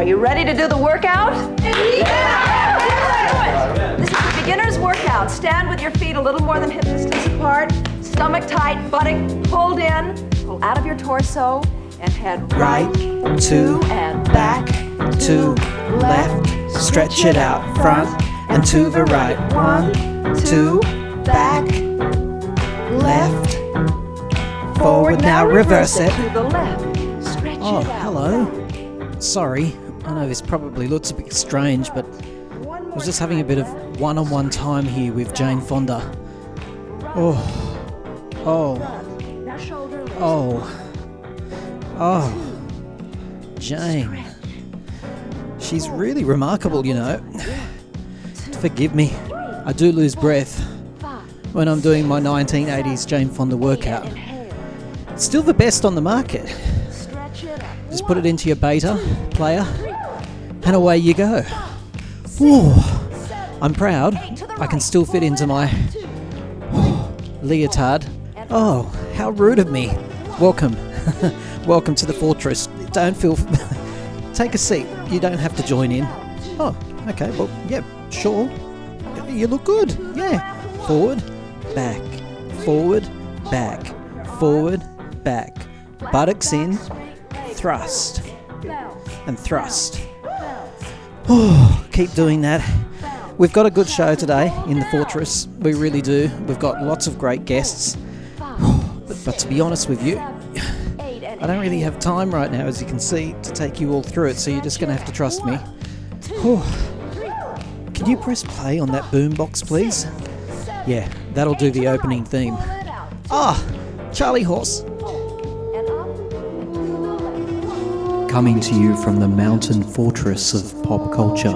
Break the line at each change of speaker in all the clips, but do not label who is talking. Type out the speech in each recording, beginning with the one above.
Are you ready to do the workout? Yeah! This is the beginner's workout. Stand with your feet a little more than hip distance apart, stomach tight, buttock pulled in, pull out of your torso, and head right,
right to
and
back to left. Stretch it out front and to the right. One, two, back, left, forward. Now reverse it.
To the left. Stretch
Oh,
it out.
hello. Sorry, know this probably looks a bit strange, but I was just having a bit of one on one time here with Jane Fonda. Oh, oh, oh, oh. Jane. She's really remarkable, you know. Forgive me, I do lose breath when I'm doing my 1980s Jane Fonda workout. Still the best on the market. Just put it into your beta player, and away you go. Ooh, I'm proud. I can still fit into my leotard. Oh, how rude of me. Welcome. Welcome to the fortress. Don't feel. Take a seat. You don't have to join in. Oh, okay. Well, yeah, sure. You look good. Yeah. Forward, back, forward, back, forward, back. Buttocks in, thrust, and thrust. Oh, keep doing that. We've got a good show today in the fortress. We really do. We've got lots of great guests. But, to be honest with you, I don't really have time right now, as you can see, to take you all through it, so you're just going to have to trust me. Can you press play on that boombox, please? Yeah, that'll do the opening theme. Ah, Charlie Horse. Coming to you from the mountain fortress of pop culture.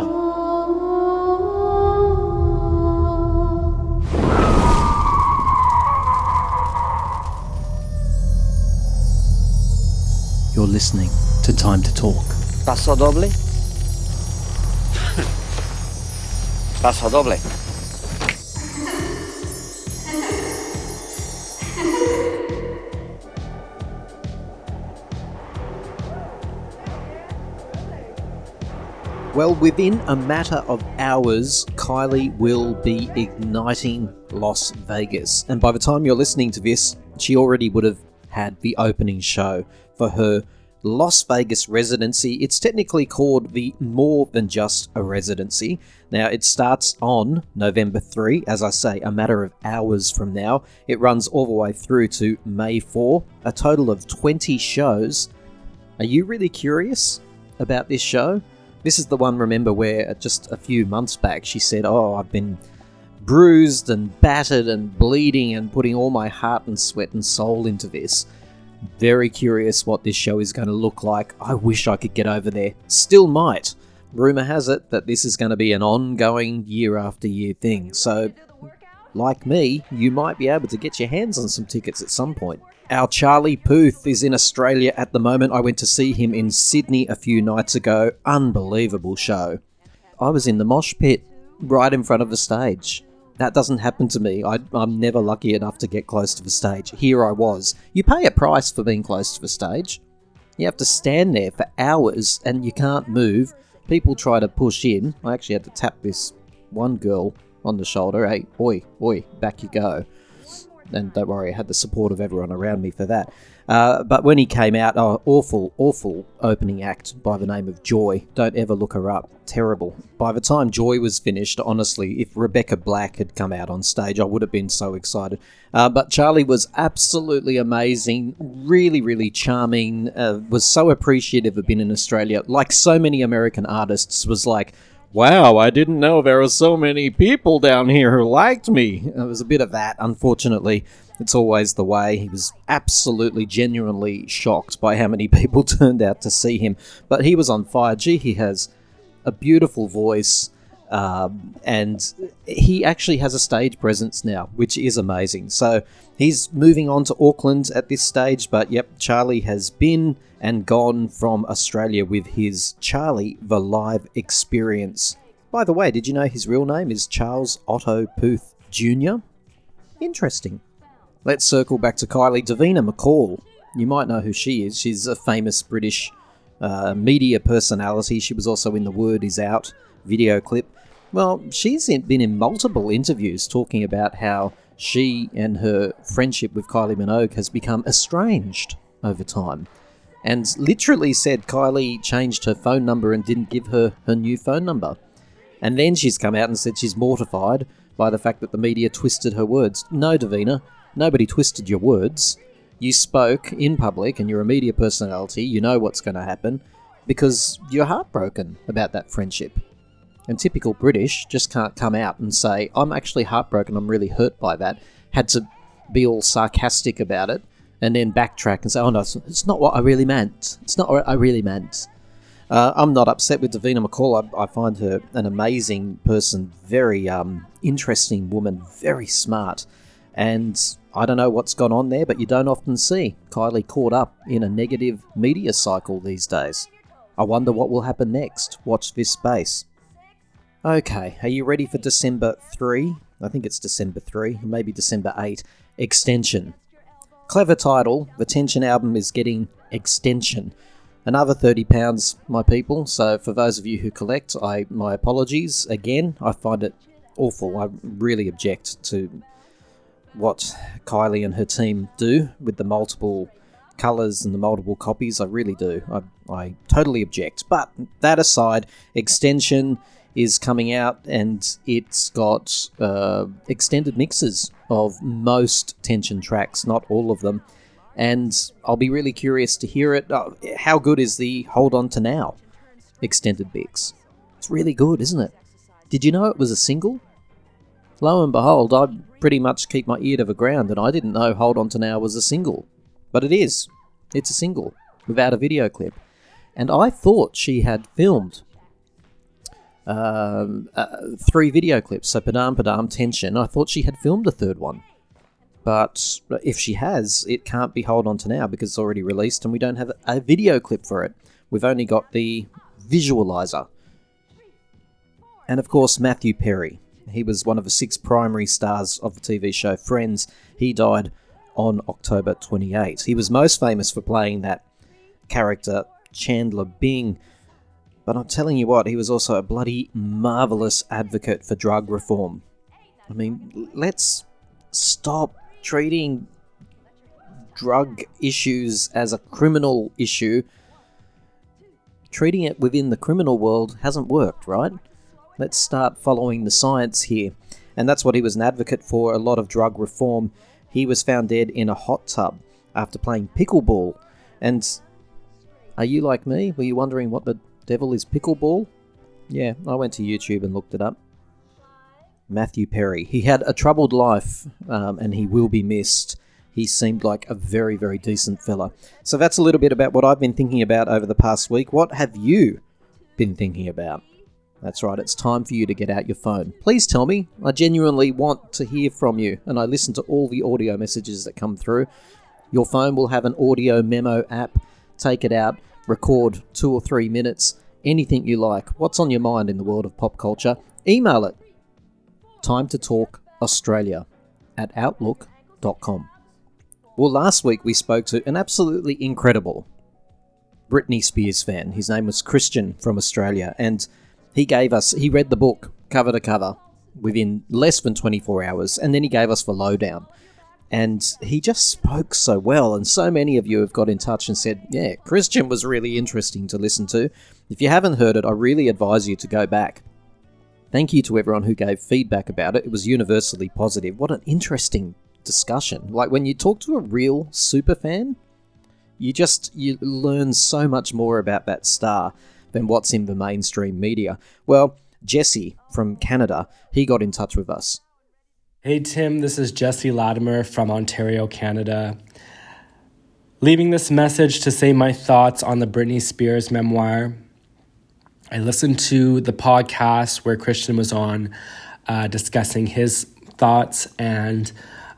You're listening to Time to Talk.
Paso doble. Paso doble.
Well, within a matter of hours, Kylie will be igniting Las Vegas. And by the time you're listening to this, she already would have had the opening show for her Las Vegas residency. It's technically called the More Than Just a Residency. Now, it starts on November 3, as I say, a matter of hours from now. It runs all the way through to May 4, a total of 20 shows. Are you really curious about this show? This is the one, remember, where uh, just a few months back she said, Oh, I've been bruised and battered and bleeding and putting all my heart and sweat and soul into this. Very curious what this show is going to look like. I wish I could get over there. Still might. Rumour has it that this is going to be an ongoing year after year thing, so like me, you might be able to get your hands on some tickets at some point. Our Charlie Puth is in Australia at the moment. I went to see him in Sydney a few nights ago. Unbelievable show. I was in the mosh pit right in front of the stage. That doesn't happen to me. I, I'm never lucky enough to get close to the stage. Here I was. You pay a price for being close to the stage. You have to stand there for hours and you can't move. People try to push in. I actually had to tap this one girl on the shoulder. Hey, oi, oi, back you go. And don't worry, I had the support of everyone around me for that. Uh, but when he came out, oh, awful, awful opening act by the name of Joy. Don't ever look her up. Terrible. By the time Joy was finished, honestly, if Rebecca Black had come out on stage, I would have been so excited. Uh, but Charlie was absolutely amazing, really, really charming, uh, was so appreciative of being in Australia. Like so many American artists, was like, Wow, I didn't know there were so many people down here who liked me. It was a bit of that, unfortunately. It's always the way. He was absolutely, genuinely shocked by how many people turned out to see him. But he was on fire. Gee, he has a beautiful voice. Um, and he actually has a stage presence now, which is amazing. So he's moving on to Auckland at this stage, but yep, Charlie has been and gone from Australia with his Charlie the Live experience. By the way, did you know his real name is Charles Otto Puth Jr.? Interesting. Let's circle back to Kylie Davina McCall. You might know who she is. She's a famous British uh, media personality. She was also in the Word Is Out video clip. Well, she's been in multiple interviews talking about how she and her friendship with Kylie Minogue has become estranged over time. And literally said Kylie changed her phone number and didn't give her her new phone number. And then she's come out and said she's mortified by the fact that the media twisted her words. No, Davina, nobody twisted your words. You spoke in public and you're a media personality, you know what's going to happen because you're heartbroken about that friendship. And typical British just can't come out and say, I'm actually heartbroken, I'm really hurt by that. Had to be all sarcastic about it and then backtrack and say, oh no, it's not what I really meant. It's not what I really meant. Uh, I'm not upset with Davina McCall. I, I, find her an amazing person, very um, interesting woman, very smart. And I don't know what's gone on there, but you don't often see Kylie caught up in a negative media cycle these days. I wonder what will happen next. Watch this space. Okay, are you ready for December 3? I think it's December 3, maybe December 8. Extension. Clever title. The Tension album is getting extension. Another £30, my people. So, for those of you who collect, I my apologies again. I find it awful. I really object to what Kylie and her team do with the multiple colours and the multiple copies. I really do. I, I totally object. But that aside, extension is coming out and it's got uh, extended mixes of most tension tracks, not all of them. And I'll be really curious to hear it. Uh, how good is the Hold On to Now extended mix? It's really good, isn't it? Did you know it was a single? Lo and behold, I pretty much keep my ear to the ground and I didn't know Hold On to Now was a single. But it is. It's a single without a video clip. And I thought she had filmed um, uh, three video clips. So Padam Padam Tension. I thought she had filmed a third one. But if she has, it can't be Hold On to Now because it's already released and we don't have a video clip for it. We've only got the visualizer. And of course, Matthew Perry. He was one of the six primary stars of the TV show Friends. He died on October 28. He was most famous for playing that character Chandler Bing but I'm telling you what, he was also a bloody marvellous advocate for drug reform. I mean, let's stop treating drug issues as a criminal issue. Treating it within the criminal world hasn't worked, right? Let's start following the science here. And that's what he was an advocate for a lot of drug reform. He was found dead in a hot tub after playing pickleball. And are you like me? Were you wondering what the devil is pickleball? Yeah, I went to YouTube and looked it up. Matthew Perry. He had a troubled life um, and he will be missed. He seemed like a very, very decent fella. So that's a little bit about what I've been thinking about over the past week. What have you been thinking about? That's right, it's time for you to get out your phone. Please tell me. I genuinely want to hear from you, and I listen to all the audio messages that come through. Your phone will have an audio memo app. Take it out, record two or three minutes, anything you like. What's on your mind in the world of pop culture? Email it. Time to talk Australia at outlook.com. Well, last week we spoke to an absolutely incredible Britney Spears fan. His name was Christian from Australia, and he gave us, he read the book cover to cover within less than 24 hours, and then he gave us the lowdown. And he just spoke so well, and so many of you have got in touch and said, Yeah, Christian was really interesting to listen to. If you haven't heard it, I really advise you to go back. Thank you to everyone who gave feedback about it. It was universally positive. What an interesting discussion. Like when you talk to a real super fan, you just you learn so much more about that star than what's in the mainstream media. Well, Jesse from Canada, he got in touch with us.
Hey Tim, this is Jesse Latimer from Ontario, Canada. Leaving this message to say my thoughts on the Britney Spears memoir. I listened to the podcast where Christian was on uh, discussing his thoughts and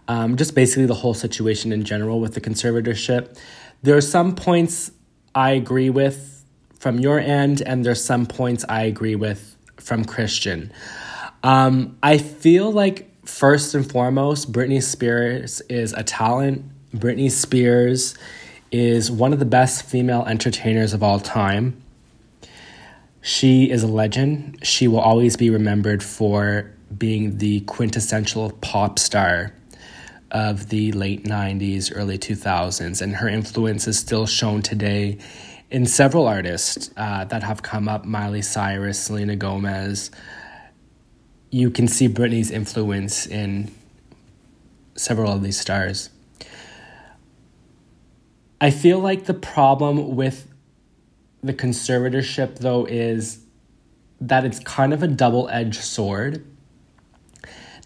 um, just basically the whole situation in general with the conservatorship. There are some points I agree with from your end, and there's some points I agree with from Christian. Um, I feel like first and foremost, Britney Spears is a talent. Britney Spears is one of the best female entertainers of all time. She is a legend. She will always be remembered for being the quintessential pop star of the late 90s, early 2000s, and her influence is still shown today in several artists uh, that have come up Miley Cyrus, Selena Gomez. You can see Britney's influence in several of these stars. I feel like the problem with the conservatorship, though, is that it's kind of a double edged sword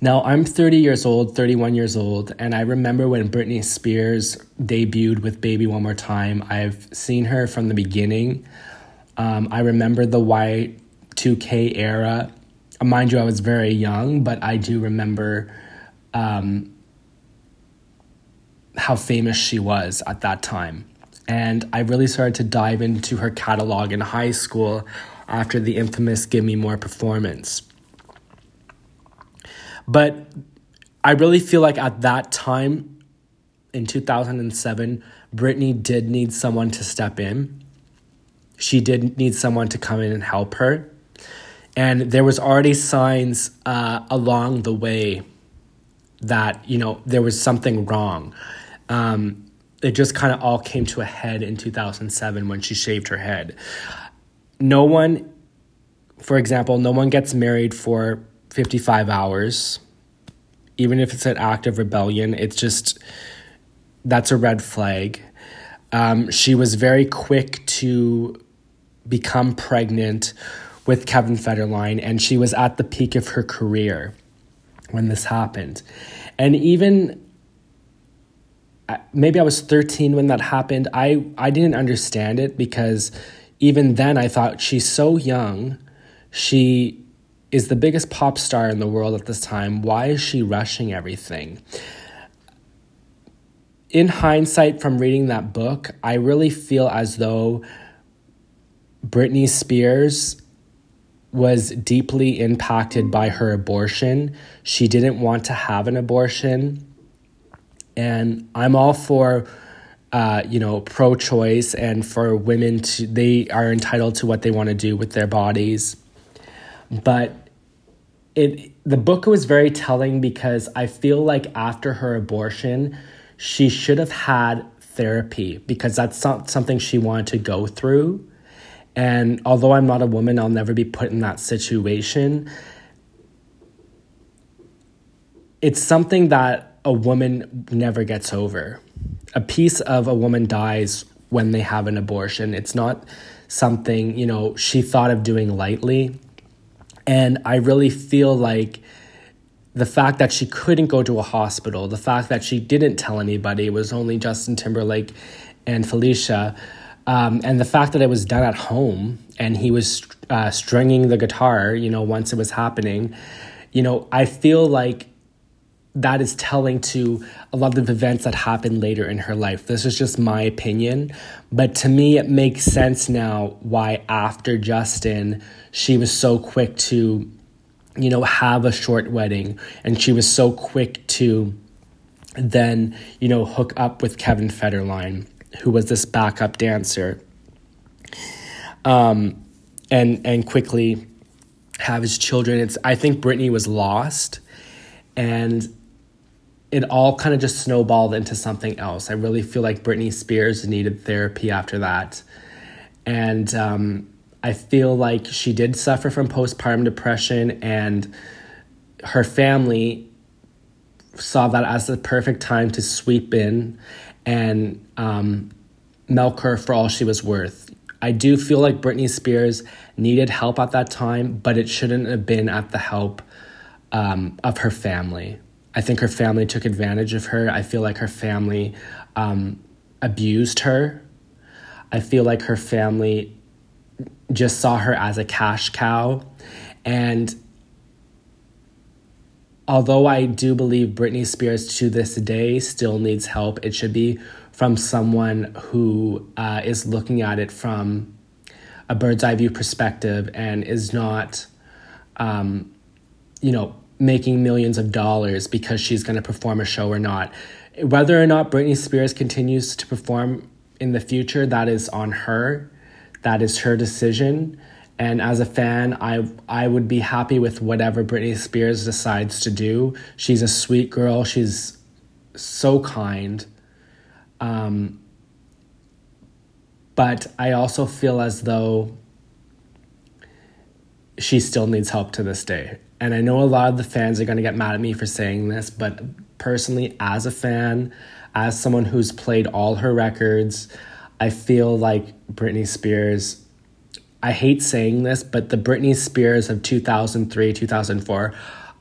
now, I'm 30 years old, 31 years old, and I remember when Britney Spears debuted with Baby One More Time. I've seen her from the beginning. Um, I remember the Y2K era. Mind you, I was very young, but I do remember um, how famous she was at that time. And I really started to dive into her catalog in high school after the infamous Gimme More performance. But I really feel like at that time in 2007, Britney did need someone to step in. She did need someone to come in and help her. And there was already signs uh, along the way that, you know, there was something wrong. Um, it just kind of all came to a head in 2007 when she shaved her head. No one, for example, no one gets married for 55 hours, even if it's an act of rebellion, it's just that's a red flag. Um, she was very quick to become pregnant with Kevin Federline, and she was at the peak of her career when this happened. And even maybe I was 13 when that happened. I, I didn't understand it because even then I thought she's so young. She is the biggest pop star in the world at this time. Why is she rushing everything? In hindsight, from reading that book, I really feel as though Britney Spears was deeply impacted by her abortion. She didn't want to have an abortion. And I'm all for uh, you know, pro choice and for women to, they are entitled to what they want to do with their bodies. But it the book was very telling because I feel like after her abortion, she should have had therapy because that's not something she wanted to go through. And although I'm not a woman, I'll never be put in that situation. It's something that a woman never gets over. A piece of a woman dies when they have an abortion. It's not something, you know, she thought of doing lightly and I really feel like the fact that she couldn't go to a hospital, the fact that she didn't tell anybody, it was only Justin Timberlake and Felicia, um, and the fact that it was done at home and he was uh, stringing the guitar, you know, once it was happening, you know, I feel like that is telling to a lot of events that happened later in her life. This is just my opinion, but to me, it makes sense now why after Justin, she was so quick to, you know, have a short wedding, and she was so quick to then, you know, hook up with Kevin Federline, who was this backup dancer, um, and and quickly have his children. It's I think Britney was lost, and it all kind of just snowballed into something else. I really feel like Britney Spears needed therapy after that. And um, I feel like she did suffer from postpartum depression, and her family saw that as the perfect time to sweep in and um, milk her for all she was worth. I do feel like Britney Spears needed help at that time, but it shouldn't have been at the help um, of her family. I think her family took advantage of her. I feel like her family um, abused her. I feel like her family just saw her as a cash cow. And although I do believe Britney Spears to this day still needs help, it should be from someone who uh, is looking at it from a bird's eye view perspective and is not, um, you know, making millions of dollars because she's going to perform a show or not. Whether or not Britney Spears continues to perform in the future, that is on her. That is her decision. And as a fan, I I would be happy with whatever Britney Spears decides to do. She's a sweet girl. She's so kind. Um, but I also feel as though she still needs help to this day. And I know a lot of the fans are going to get mad at me for saying this, but personally, as a fan, as someone who's played all her records, I feel like Britney Spears. I hate saying this, but the Britney Spears of 2003, 2004,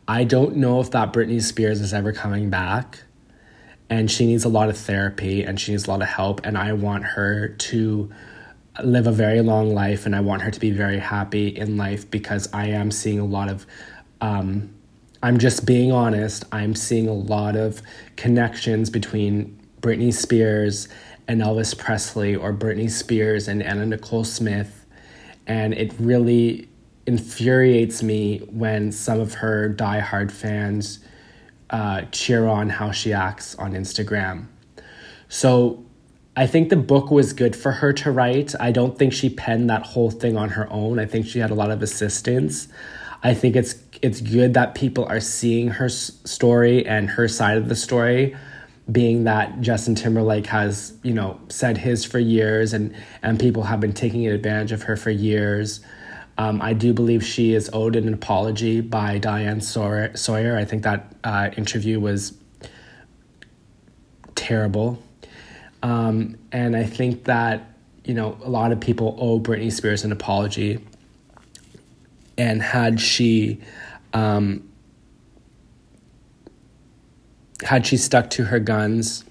I don't know if that Britney Spears is ever coming back. And she needs a lot of therapy and she needs a lot of help. And I want her to live a very long life and I want her to be very happy in life because I am seeing a lot of um, I'm just being honest, I'm seeing a lot of connections between Britney Spears and Elvis Presley or Britney Spears and Anna Nicole Smith. And it really infuriates me when some of her diehard fans uh, cheer on how she acts on Instagram. So I think the book was good for her to write. I don't think she penned that whole thing on her own. I think she had a lot of assistance. I think it's it's good that people are seeing her story and her side of the story being that Justin Timberlake has, you know, said his for years and and people have been taking advantage of her for years. Um, I do believe she is owed an apology by Diane Sawyer. Sawyer. I think that uh, interview was terrible. Um, and I think that, you know, a lot of people owe Britney Spears an apology. And had she, um, had she stuck to her guns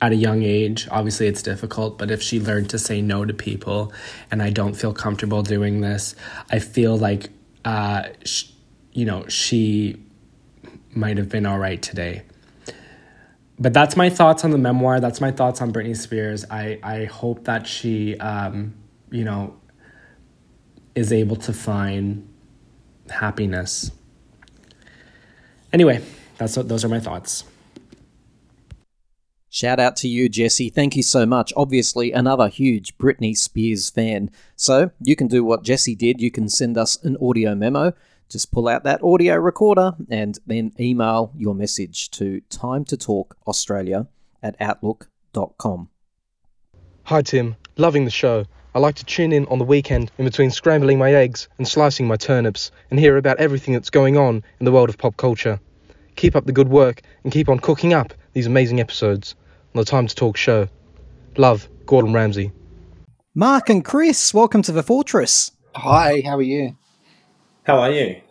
at a young age, obviously it's difficult, but if she learned to say no to people, and I don't feel comfortable doing this, I feel like, uh, sh- you know, she might have been all right today but that's my thoughts on the memoir. That's my thoughts on Britney Spears. I, I hope that she, um, you know, is able to find happiness. Anyway, that's what, those are my thoughts.
Shout out to you, Jesse. Thank you so much. Obviously, another huge Britney Spears fan. So, you can do what Jesse did. You can send us an audio memo just pull out that audio recorder and then email your message to time to talk australia at outlook.com.
Hi Tim, loving the show. I like to tune in on the weekend in between scrambling my eggs and slicing my turnips and hear about everything that's going on in the world of pop culture. Keep up the good work and keep on cooking up these amazing episodes on the Time to Talk show. Love, Gordon Ramsay.
Mark and Chris, welcome to the Fortress.
Hi, how are you?
How are you?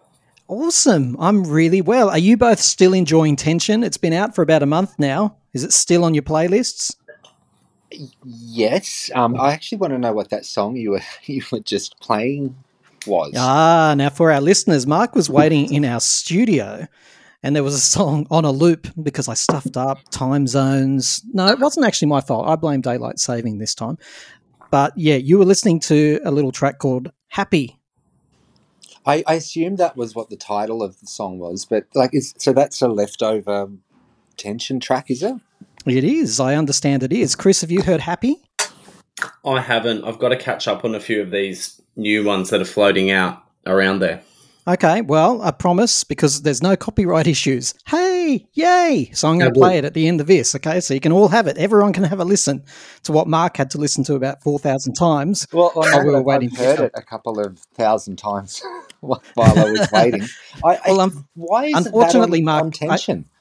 Awesome. I'm really well. Are you both still enjoying Tension? It's been out for about a month now. Is it still on your playlists?
Yes. Um, I actually want to know what that song you were you were just playing was.
Ah, now for our listeners, Mark was waiting in our studio and there was a song on a loop because I stuffed up time zones. No, it wasn't actually my fault. I blame daylight saving this time. But yeah, you were listening to a little track called Happy
I, I assumed that was what the title of the song was, but like, is so that's a leftover tension track, is it?
It is. I understand it is. Chris, have you heard Happy?
I haven't. I've got to catch up on a few of these new ones that are floating out around there.
Okay, well, I promise because there's no copyright issues. Hey, yay! So I'm going to play it at the end of this, okay? So you can all have it. Everyone can have a listen to what Mark had to listen to about 4,000 times.
Well, I we were waiting I've heard it a couple of thousand times while I was waiting. I, well, um, why is unfortunately, on, Mark, on tension?
I,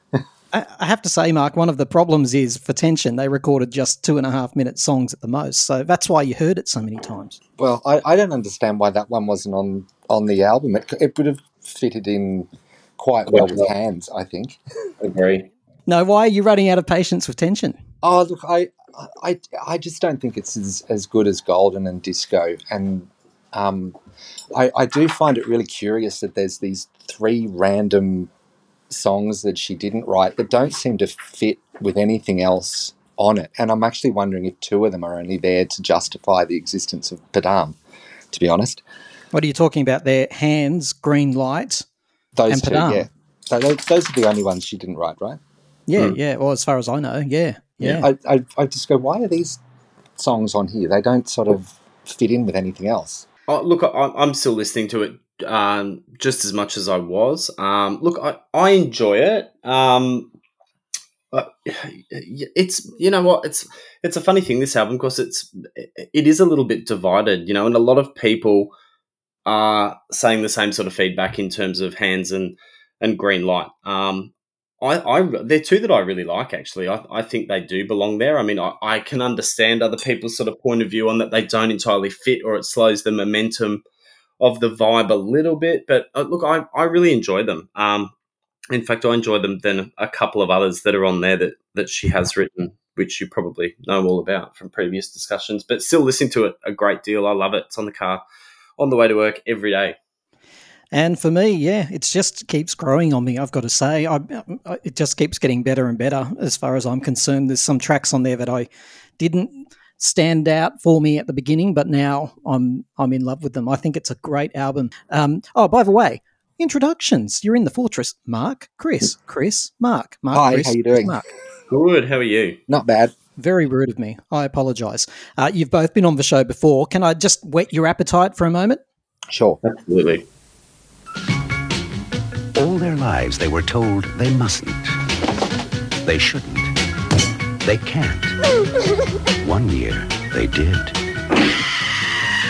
I have to say, Mark, one of the problems is for tension, they recorded just two and a half minute songs at the most. So that's why you heard it so many times.
Well, I, I don't understand why that one wasn't on, on the album. It, it would have fitted in quite well with hands, I think.
Agree.
No, why are you running out of patience with tension?
Oh, look, I, I, I just don't think it's as, as good as Golden and Disco. And um, I, I do find it really curious that there's these three random songs that she didn't write that don't seem to fit with anything else on it. And I'm actually wondering if two of them are only there to justify the existence of Padam, to be honest.
What are you talking about there? Hands, Green Light,
those
and
two,
Padam.
yeah. So those, those are the only ones she didn't write, right?
Yeah, mm. yeah. Well, as far as I know, yeah, yeah.
I, I, I just go, why are these songs on here. They don't sort of fit in with anything else.
Oh, look, I'm still listening to it um, just as much as I was. Um, look, I, I enjoy it. Um, it's you know what it's it's a funny thing this album because it's it is a little bit divided, you know, and a lot of people are saying the same sort of feedback in terms of hands and and green light. Um, I, I they're two that I really like actually. I, I think they do belong there. I mean, I, I can understand other people's sort of point of view on that they don't entirely fit or it slows the momentum of the vibe a little bit. But uh, look, I, I really enjoy them. Um, in fact, I enjoy them than a couple of others that are on there that, that she has written, which you probably know all about from previous discussions. But still listening to it a great deal. I love it. It's on the car on the way to work every day.
And for me, yeah, it just keeps growing on me. I've got to say, I, I, it just keeps getting better and better as far as I'm concerned. There's some tracks on there that I didn't stand out for me at the beginning, but now I'm I'm in love with them. I think it's a great album. Um, oh, by the way, introductions. You're in the fortress, Mark, Chris, Chris, Mark, Mark.
Hi,
Chris,
how you doing?
Mark.
Good. How are you?
Not bad.
Very rude of me. I apologise. Uh, you've both been on the show before. Can I just whet your appetite for a moment?
Sure.
Absolutely.
All their lives they were told they mustn't. They shouldn't. They can't. One year they did.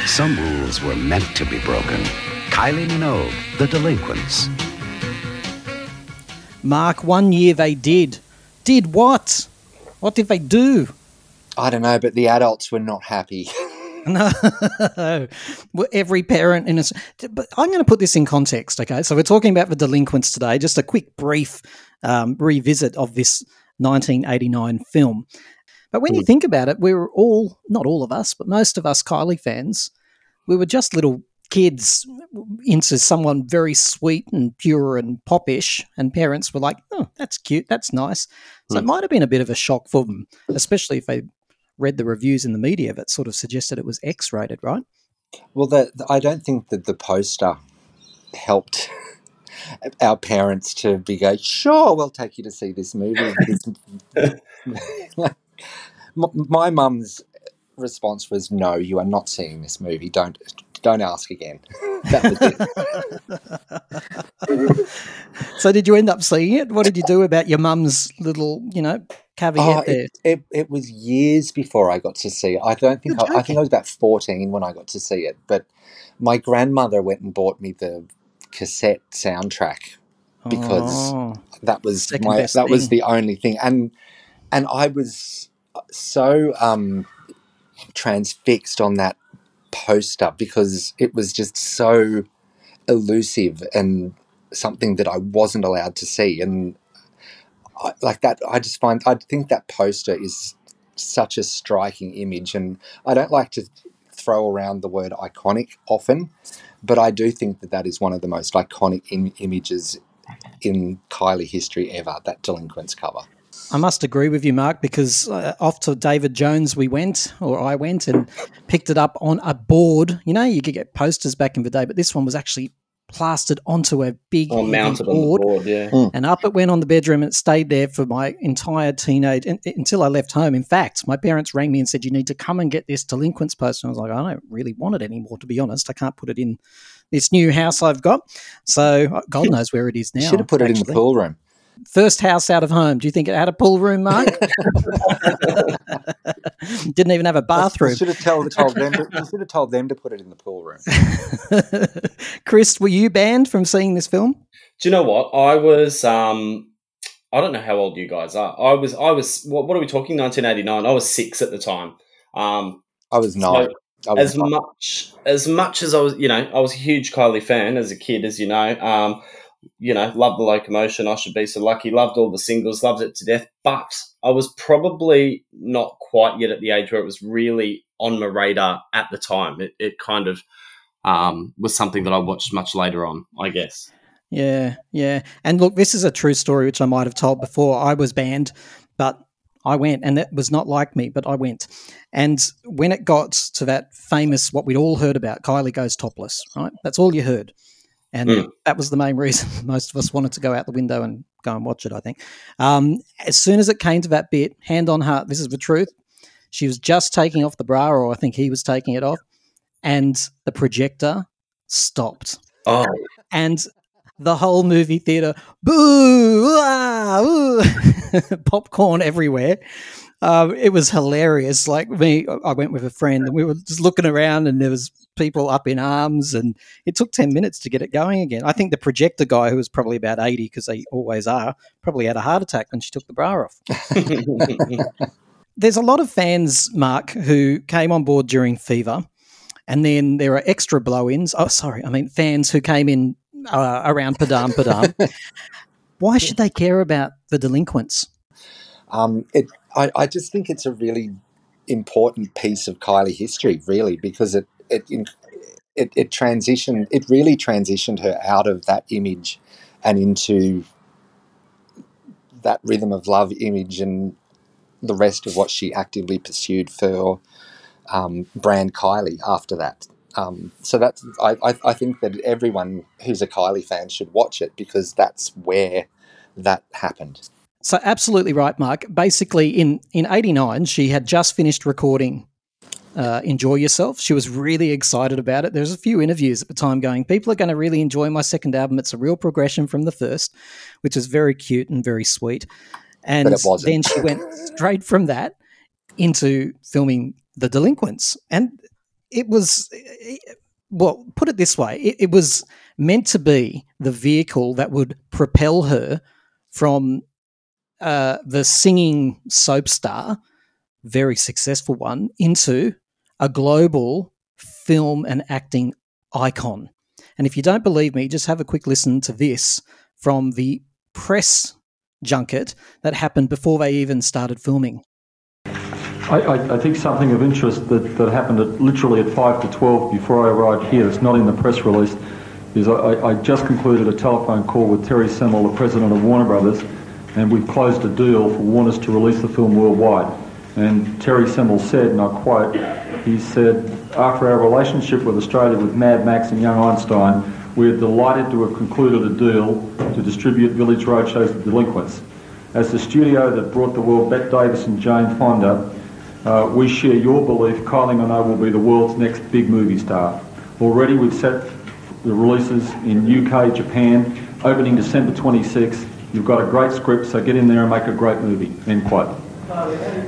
Some rules were meant to be broken. Kylie Minogue, The Delinquents.
Mark, one year they did. Did what? What did they do?
I don't know, but the adults were not happy.
No, well, every parent in a. But I'm going to put this in context. Okay, so we're talking about the delinquents today. Just a quick, brief um, revisit of this 1989 film. But when you hmm. think about it, we were all, not all of us, but most of us Kylie fans, we were just little kids into someone very sweet and pure and popish, and parents were like, "Oh, that's cute, that's nice." So it hmm. might have been a bit of a shock for them, especially if they read the reviews in the media that sort of suggested it was X-rated, right?
Well, the, the- I don't think that the poster helped our parents to be go, sure, we'll take you to see this movie. This- My mum's response was, no, you are not seeing this movie. Don't don't ask again. that was it.
So did you end up seeing it? What did you do about your mum's little, you know, caveat
Oh,
there?
it, it, it was years before I got to see it. I don't think I, I think I was about fourteen when I got to see it. But my grandmother went and bought me the cassette soundtrack because
Oh,
that was my that was the only thing. And and i was so um transfixed on that poster because it was just so elusive and something that i wasn't allowed to see. And I, like that i just find i think that poster is such a striking image. And i don't like to throw around the word iconic often but i do think that that is one of the most iconic Im- images in Kylie history ever, that delinquents cover.
I must agree with you, Mark, because uh, off to David Jones we went, or I went, and picked it up on a board. You know, you could get posters back in the day, but this one was actually plastered onto a big
Or
heavy
mounted on the
board.
board, yeah.
And up it went on the bedroom and it stayed there for my entire teenage un- until I left home. In fact, my parents rang me and said, You need to come and get this delinquents poster. And I was like, I don't really want it anymore, to be honest. I can't put it in this new house I've got. So uh, God knows where it is now.
You should have put it in the pool room.
First house out of home. Do you think it had a pool room, Mark? Didn't even have a
You
bathroom.
should have told, told them. To, you should have told them to put it in the pool room.
Chris, were you banned from seeing this film?
Do you know what? I was um I don't know how old you guys are. I was I was what, what are we talking 1989. I was 6 at the time. Um
I was nine. I was
as much as much as I was, you know, I was a huge Kylie fan as a kid, as you know. Um, you know, loved the locomotion. I should be so lucky. Loved all the singles. Loved it to death. But I was probably not quite yet at the age where it was really on my radar at the time. It, it kind of um, was something that I watched much later on, I guess.
Yeah, yeah. And look, this is a true story, which I might have told before. I was banned, but I went, and that was not like me, but I went. And when it got to that famous, what we'd all heard about, Kylie goes topless, right? That's all you heard. And
Mm.
that was the main reason most of us wanted to go out the window and go and watch it, I think. Um, as soon as it came to that bit, hand on heart, this is the truth. She was just taking off the bra, or I think he was taking it off, and the projector stopped.
Oh,
And the whole movie theater, boo, ah, ooh, popcorn everywhere. Um, it was hilarious. Like me, I went with a friend, and we were just looking around, and there was people up in arms, and it took ten minutes to get it going again. I think the projector guy, who was probably about eighty, because they always are, probably had a heart attack when she took the bra off. There's a lot of fans, Mark, who came on board during Fever, and then there are extra blow-ins. Oh, sorry, I mean fans who came in uh, around Padam Padam. Why should they care about the delinquents?
Um, it, I, I just think it's a really important piece of Kylie history, really, because it it it, it transitioned. It really transitioned her out of that image and into that rhythm of love image and the rest of what she actively pursued for um, brand Kylie after that. Um, so that's I, I, I think that everyone who's a Kylie fan should watch it because that's where that happened.
So absolutely right, Mark. Basically, in in '89, she had just finished recording uh, "Enjoy Yourself." She was really excited about it. There's a few interviews at the time going, "People are going to really enjoy my second album. It's a real progression from the first, which is very cute and very sweet." And
But it wasn't.
then she went straight from that into filming The Delinquents, and it was well, put it this way: it, it was meant to be the vehicle that would propel her from uh, the singing soap star, very successful one, into a global film and acting icon. And if you don't believe me, just have a quick listen to this from the press junket that happened before they even started filming.
I, I, think something of interest that, that happened at, literally at 5 to 12 before I arrived here, it's not in the press release, is I, I- just concluded a telephone call with Terry Semel, the president of Warner Brothers, and we've closed a deal for Warner's to release the film worldwide. And Terry Semel said, and I quote, he said, after our relationship with Australia with Mad Max and Young Einstein, we are delighted to have concluded a deal to distribute Village Roadshow's Delinquents. As the studio that brought the world Bette Davis and Jane Fonda, uh, we share your belief Kylie Minogue will be the world's next big movie star. Already we've set the releases in UK, Japan, opening December 26. You've got a great script, so get in there and make a great movie. End quote.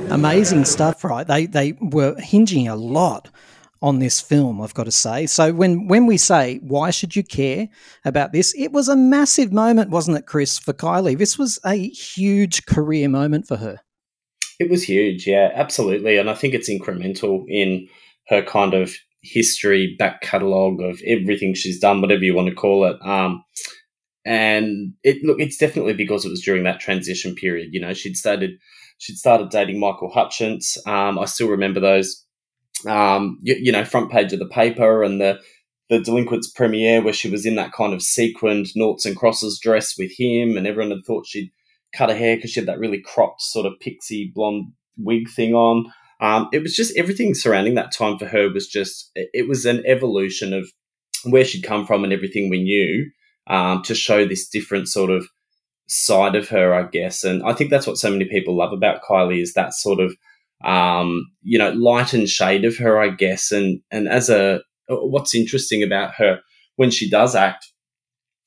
Amazing stuff, right? They they were hinging a lot on this film, I've got to say. So when when we say why should you care about this, it was a massive moment, wasn't it, Chris, for Kylie? This was a huge career moment for her.
It was huge, yeah, absolutely. And I think it's incremental in her kind of history, back catalogue of everything she's done, whatever you want to call it. Um, and it look, it's definitely because it was during that transition period. You know, she'd started she'd started dating Michael Hutchence. Um, I still remember those, um, you, you know, front page of the paper and the the Delinquents premiere where she was in that kind of sequined noughts and crosses dress with him, and everyone had thought she'd cut her hair because she had that really cropped sort of pixie blonde wig thing on. Um, it was just everything surrounding that time for her was just it was an evolution of where she'd come from and everything we knew um, to show this different sort of side of her, I guess. And I think that's what so many people love about Kylie is that sort of um, you know light and shade of her, I guess. And and as a what's interesting about her when she does act,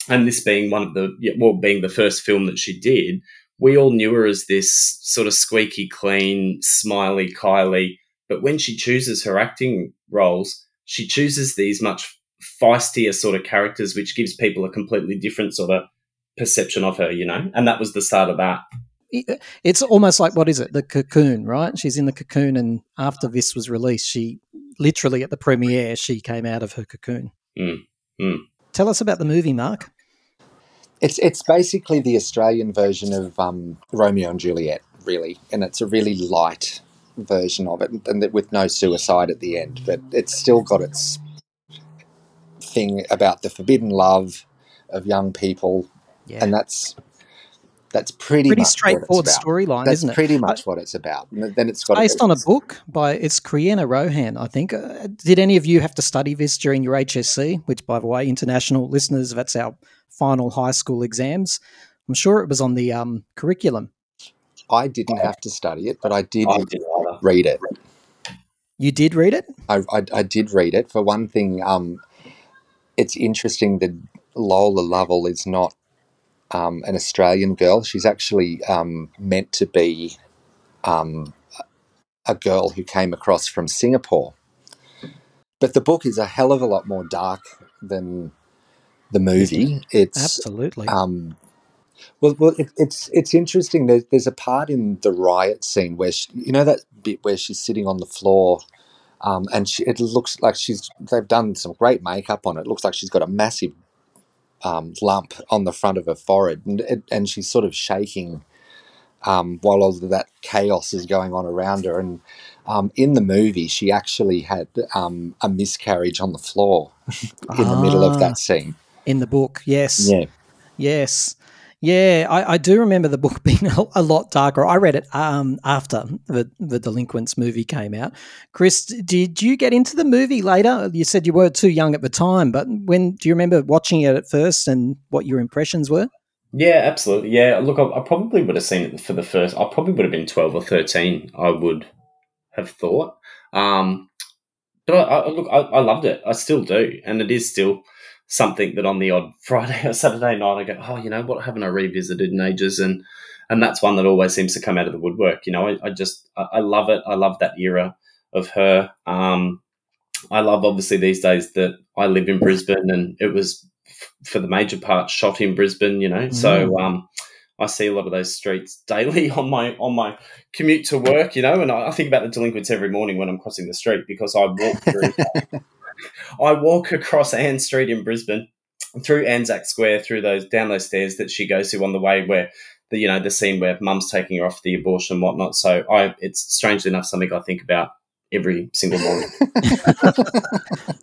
and this being one of the well being the first film that she did, we all knew her as this sort of squeaky clean, smiley Kylie. But when she chooses her acting roles, she chooses these much feistier sort of characters, which gives people a completely different sort of perception of her, you know? And that was the start of that.
It's almost like what is it? The cocoon, right? She's in the cocoon, and after this was released, she literally at the premiere she came out of her cocoon.
Mm, mm.
Tell us about the movie, Mark.
It's it's basically the Australian version of um, Romeo and Juliet, really, and it's a really light version of it, and with no suicide at the end. But it's still got its thing about the forbidden love of young people,
Yeah.
and that's that's pretty
Pretty
much
straightforward
what it's about.
storyline,
That's
isn't it?
pretty
I-
much what it's about. And then it's got
based on a book by it's Criena Rohan, I think. Uh, did any of you have to study this during your HSC? Which, by the way, international listeners, that's our final high school exams. I'm sure it was on the um, curriculum.
I didn't have to study it, but I did
I didn't
read it.
You did read it?
I, I, I did read it. For one thing, um, it's interesting that Lola Lovell is not um, an Australian girl. She's actually um, meant to be um, a girl who came across from Singapore. But the book is a hell of a lot more dark than the movie. It's
Absolutely.
um, well, well, it, it's it's interesting. There's there's a part in the riot scene where she, you know that bit where she's sitting on the floor, um, and she, it looks like she's they've done some great makeup on it. It looks like she's got a massive um, lump on the front of her forehead, and it, and she's sort of shaking um, while all of that chaos is going on around her. And um, in the movie, she actually had um, a miscarriage on the floor in the middle of
Ah.
that scene.
In the book, yes.
Yeah.
Yes. Yeah, I, I do remember the book being a, lot darker. I read it um, after the, the Delinquents movie came out. Chris, did you get into the movie later? You said you were too young at the time, but when do you remember watching it at first and what your impressions were?
Yeah, absolutely. Yeah, look, I, I probably would have seen it for the first. I probably would have been twelve or thirteen. I would have thought. Um, but I, I, look, I, I loved it. I still do, and it is still something that on the odd Friday or Saturday night I go, oh, you know what, haven't I revisited in ages? And and that's one that always seems to come out of the woodwork. You know, I, I just I, I love it. I love that era of her. Um, I love obviously these days that I live in Brisbane, and it was f- for the major part shot in Brisbane. You know, so
Mm.
um, I see a lot of those streets daily on my on my commute to work. You know, and I, I think about the delinquents every morning when I'm crossing the street because I walk through. I walk across Ann Street in Brisbane, through Anzac Square, through those down those stairs that she goes to on the way where the you know the scene where mum's taking her off the abortion and whatnot. So I, it's strangely enough something I think about every single morning.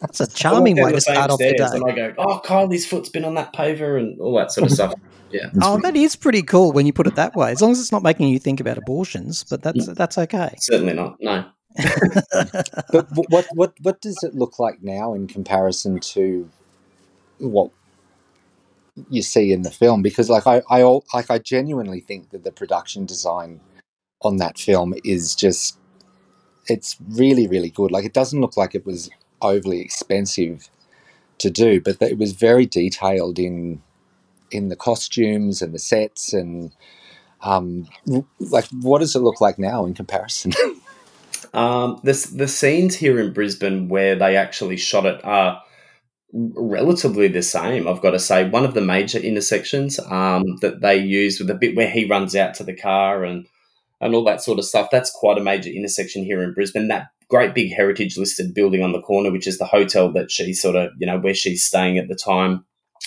That's a charming way to start off the day.
And I go, oh, Kylie's foot's been on that paver and all that sort of stuff. Yeah.
Oh, that is pretty cool when you put it that way. As long as it's not making you think about abortions, but that's mm. that's okay.
Certainly not. No.
But what what what does it look like now in comparison to what you see in the film? Because like I I like I genuinely think that the production design on that film is just it's really really good. Like it doesn't look like it was overly expensive to do, but it was very detailed in in the costumes and the sets and um like what does it look like now in comparison?
Um, the the scenes here in Brisbane where they actually shot it are relatively the same. I've got to say, one of the major intersections um, that they use with the bit where he runs out to the car and and all that sort of stuff. That's quite a major intersection here in Brisbane. That great big heritage listed building on the corner, which is the hotel that she sort of you know where she's staying at the time.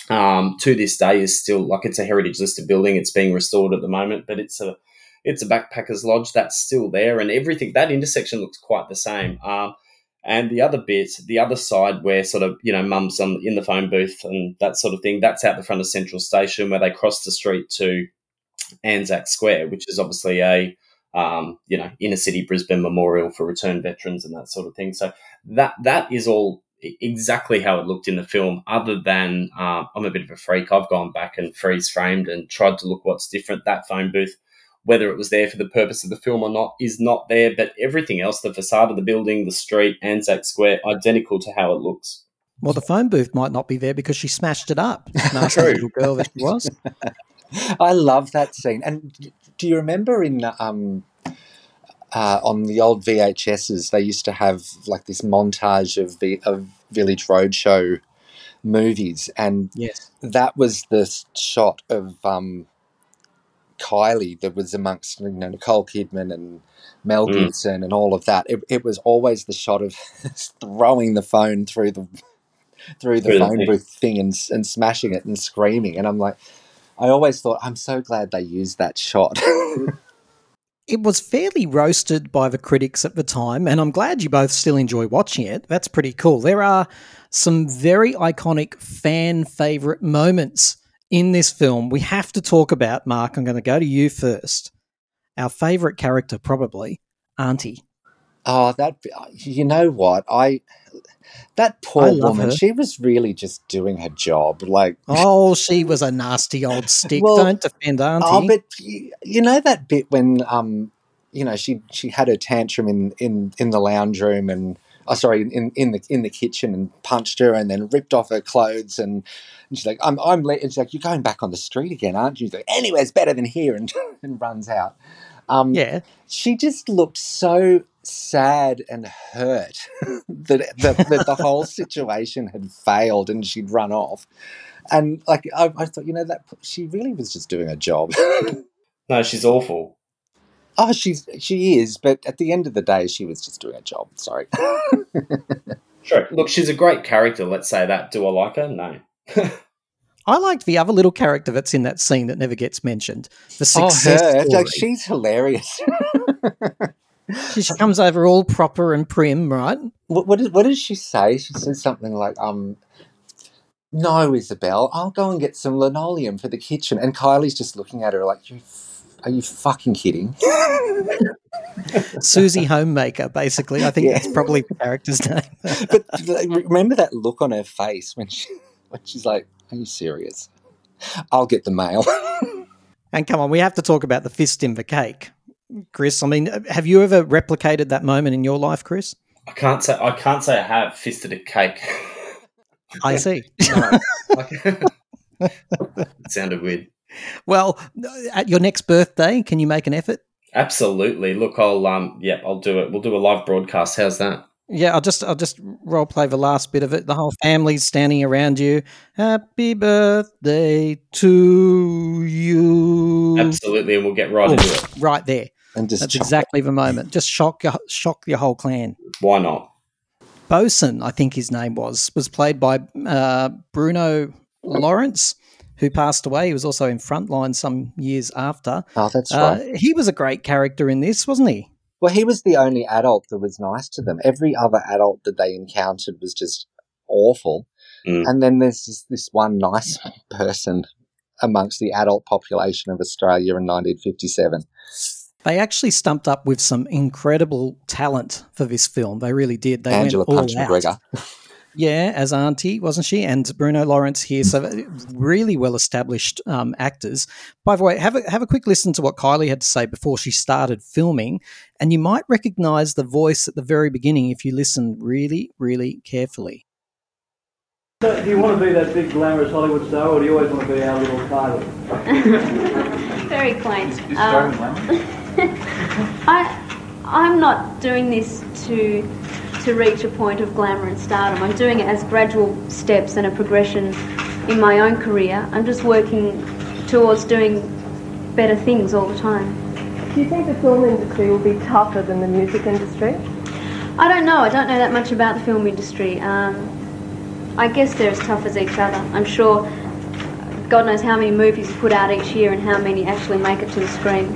Um, to this day is still like it's a heritage listed building. It's being restored at the moment, but it's a it's a backpackers lodge that's still there, and everything that intersection looks quite the same. Um, and the other bit, the other side where sort of you know mum's on in the phone booth and that sort of thing, that's out the front of Central Station where they cross the street to Anzac Square, which is obviously a um, you know inner city Brisbane memorial for returned veterans and that sort of thing. So that that is all exactly how it looked in the film. Other than um, I'm a bit of a freak, I've gone back and freeze framed and tried to look what's different. That phone booth whether it was there for the purpose of the film or not is not there, but everything else, the facade of the building, the street, Anzac Square, identical to how it looks.
Well, the phone booth might not be there because she smashed it up. Nasty
True.
little girl that she was.
I love that scene. And do you remember in um, uh, on the old VHSs they used to have like this montage of the of Village Roadshow movies, and
Yes.
that was the shot of um, Kylie that was amongst you know Nicole Kidman and Mel
Mm.
Gibson and all of that. It, it was always the shot of throwing the phone through the through the
Through the
phone booth thing and and smashing it and screaming. And I'm like, I always thought I'm so glad they used that shot.
It was fairly roasted by the critics at the time, and I'm glad you both still enjoy watching it. That's pretty cool. There are some very iconic fan favorite moments in this film we have to talk about. Mark, I'm going to go to you first. Our favorite character, probably, Auntie.
oh, that you know what I. That poor
love
woman,
her.
she was really just doing her job. Like,
Oh, she was a nasty old stick.
Well,
Don't defend Auntie.
Oh, but you, you know that bit when um, you know, she she had her tantrum in in in the lounge room and. Oh, sorry, in, in the in the kitchen and punched her and then ripped off her clothes and, and she's like, I'm I'm le-, and she's like, you're going back on the street again, aren't you? She's like, anywhere's better than here, and and runs out. Um,
Yeah.
she just looked so sad and hurt that, that, that the whole situation had failed and she'd run off. And like I, I thought, you know, that she really was just doing a job.
No, she's awful.
Oh, she's she is, but at the end of the day, she was just doing a job. Sorry.
Sure. Look, she's a great character. Let's say that. Do I like her? No.
I liked the other little character that's in that scene that never gets mentioned. The
oh,
success
her,
story.
like she's hilarious.
she, she comes over all proper and prim, right?
what, what, did, what does she say? She says something like, um, no, Isabel, I'll go and get some linoleum for the kitchen. And Kylie's just looking at her like, you, f- are you fucking kidding?
Susie Homemaker, basically. I think
Yeah.
that's probably the character's name.
but like, remember that look on her face when she when she's like, "Are you serious? I'll get the mail."
and come on, we have to talk about the fist in the cake. Chris, I mean, have you ever replicated that moment in your life, Chris?
I can't say I can't say I have fisted a cake.
I see.
No. Like- it sounded weird.
Well, at your next birthday, can you make an effort?
Absolutely. Look, I'll um, yep, I'll do it. We'll do a live broadcast. How's that?
Yeah, I'll just I'll just role play the last bit of it. The whole family's standing around you. Happy birthday to you.
Absolutely, and we'll get right
Oh,
into it.
right there.
and just
That's
chop
exactly the moment. Just shock your shock your whole clan.
Why not?
Bosun, I think his name was, was played by uh, Bruno Lawrence, who passed away. He was also in Frontline some years after.
Oh, that's
Uh,
right.
he was a great character in this, wasn't he?
Well, he was the only adult that was nice to them. Every other adult that they encountered was just awful.
Mm.
And then there's just this one nice person amongst the adult population of Australia in 1957.
They actually stumped up with some incredible talent for this film. They really did. They
Angela
went all
Punch
out.
McGregor.
Yeah, as Auntie, wasn't she? And Bruno Lawrence here. So really well established um, actors. By the way, have a, have a quick listen to what Kylie had to say before she started filming. And you might recognize the voice at the very beginning if you listen really, really carefully.
So, do you want to be that big glamorous Hollywood star, or do you always want to be our little Kylie?
Very quaint. Um, I, I'm not doing this to to reach a point of glamour and stardom. I'm doing it as gradual steps and a progression in my own career. I'm just working towards doing better things all the time.
Do you think the film industry will be tougher than the music industry?
I don't know. I don't know that much about the film industry. Um, I guess they're as tough as each other. I'm sure God knows how many movies are put out each year and how many actually make it to the screen.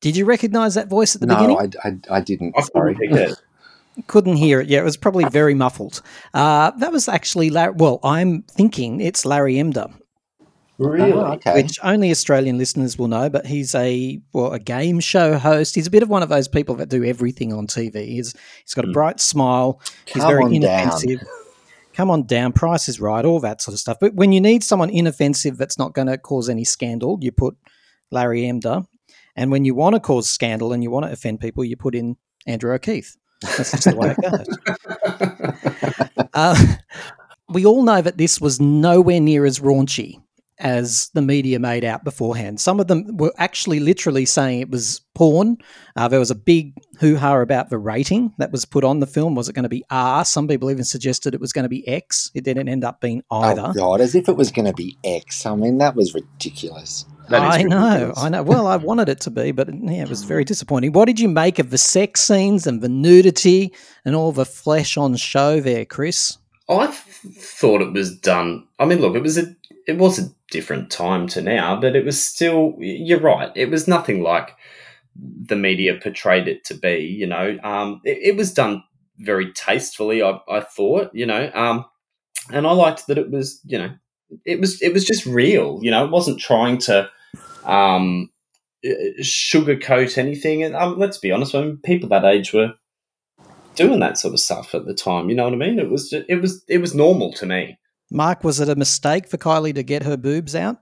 Did you recognize that voice at the
no,
beginning?
I, I, I didn't.
I
Sorry.
couldn't pick it.
Couldn't hear it. Yeah, it was probably very muffled. Uh, that was actually Larry. Well, I'm thinking it's Larry Emdur,
Really?
Oh, okay.
which only Australian listeners will know. But he's a well, a game show host. He's a bit of one of those people that do everything on TV. He's he's got a bright smile. He's
Come
very
on down.
inoffensive. Come on down, price is right, all that sort of stuff. But when you need someone inoffensive that's not going to cause any scandal, you put Larry Emdur. And when you want to cause scandal and you want to offend people, you put in Andrew O'Keefe. That's just the way it goes. Uh, we all know that this was nowhere near as raunchy as the media made out beforehand. Some of them were actually literally saying it was porn. Uh, there was a big hoo ha about the rating that was put on the film. Was it going to be R? Some people even suggested it was going to be X. It didn't end up being either.
Oh, God, as if it was going to be X. I mean, that was ridiculous.
That
I know,
ridiculous.
I know. Well, I wanted it to be, but yeah, it was very disappointing. What did you make of the sex scenes and the nudity and all the flesh on show there, Chris?
I th- thought it was done. I mean, look, it was a it was a different time to now, but it was still. You're right. It was nothing like the media portrayed it to be. You know, um, it, it was done very tastefully. I, I thought. You know, um, and I liked that it was. You know, it was it was just real. You know, it wasn't trying to um, sugarcoat anything. And um, let's be honest, I mean, people that age were doing that sort of stuff at the time. You know what I mean? It was just, it was it was normal to me.
Mark, was it a mistake for Kylie to get her boobs out?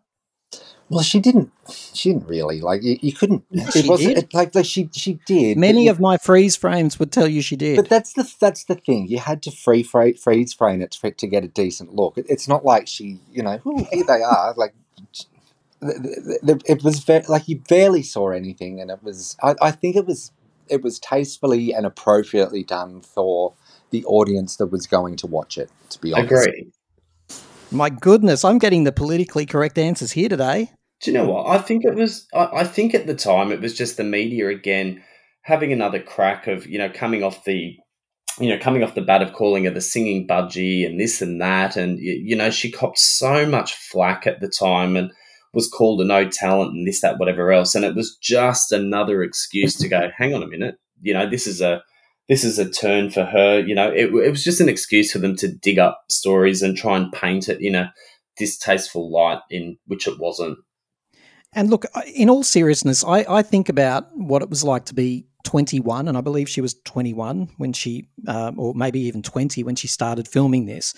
Well, she didn't. She didn't really like. You, you couldn't.
Yes,
it
she
wasn't
did.
it, like like she she did. but
Many
you-
of my freeze frames would tell you she did.
But that's the that's the thing. You had to free fra- freeze frame it for, to get a decent look. It, it's not like she, you know, "Ooh, here they are. Like th- th- th- it was ve- like you barely saw anything, and it was. I, I think it was it was tastefully and appropriately done for the audience that was going to watch it. To be honest,
Agree.
My goodness, I'm getting the politically correct answers here today.
Do you know what? I think it was. I, I think at the time it was just the media again having another crack of you know coming off the you know coming off the bat of calling her the singing budgie and this and that and you, you know she copped so much flack at the time and was called a no talent and this that whatever else. And it was just another excuse to go hang on a minute. You know this is a this is a turn for her. You know it, it was just an excuse for them to dig up stories and try and paint it in a distasteful light in which it wasn't.
And look, uh, in all seriousness, I, I think about what it was like to be 21, and I believe she was 21 when she, um, or maybe even 20 when she started filming this,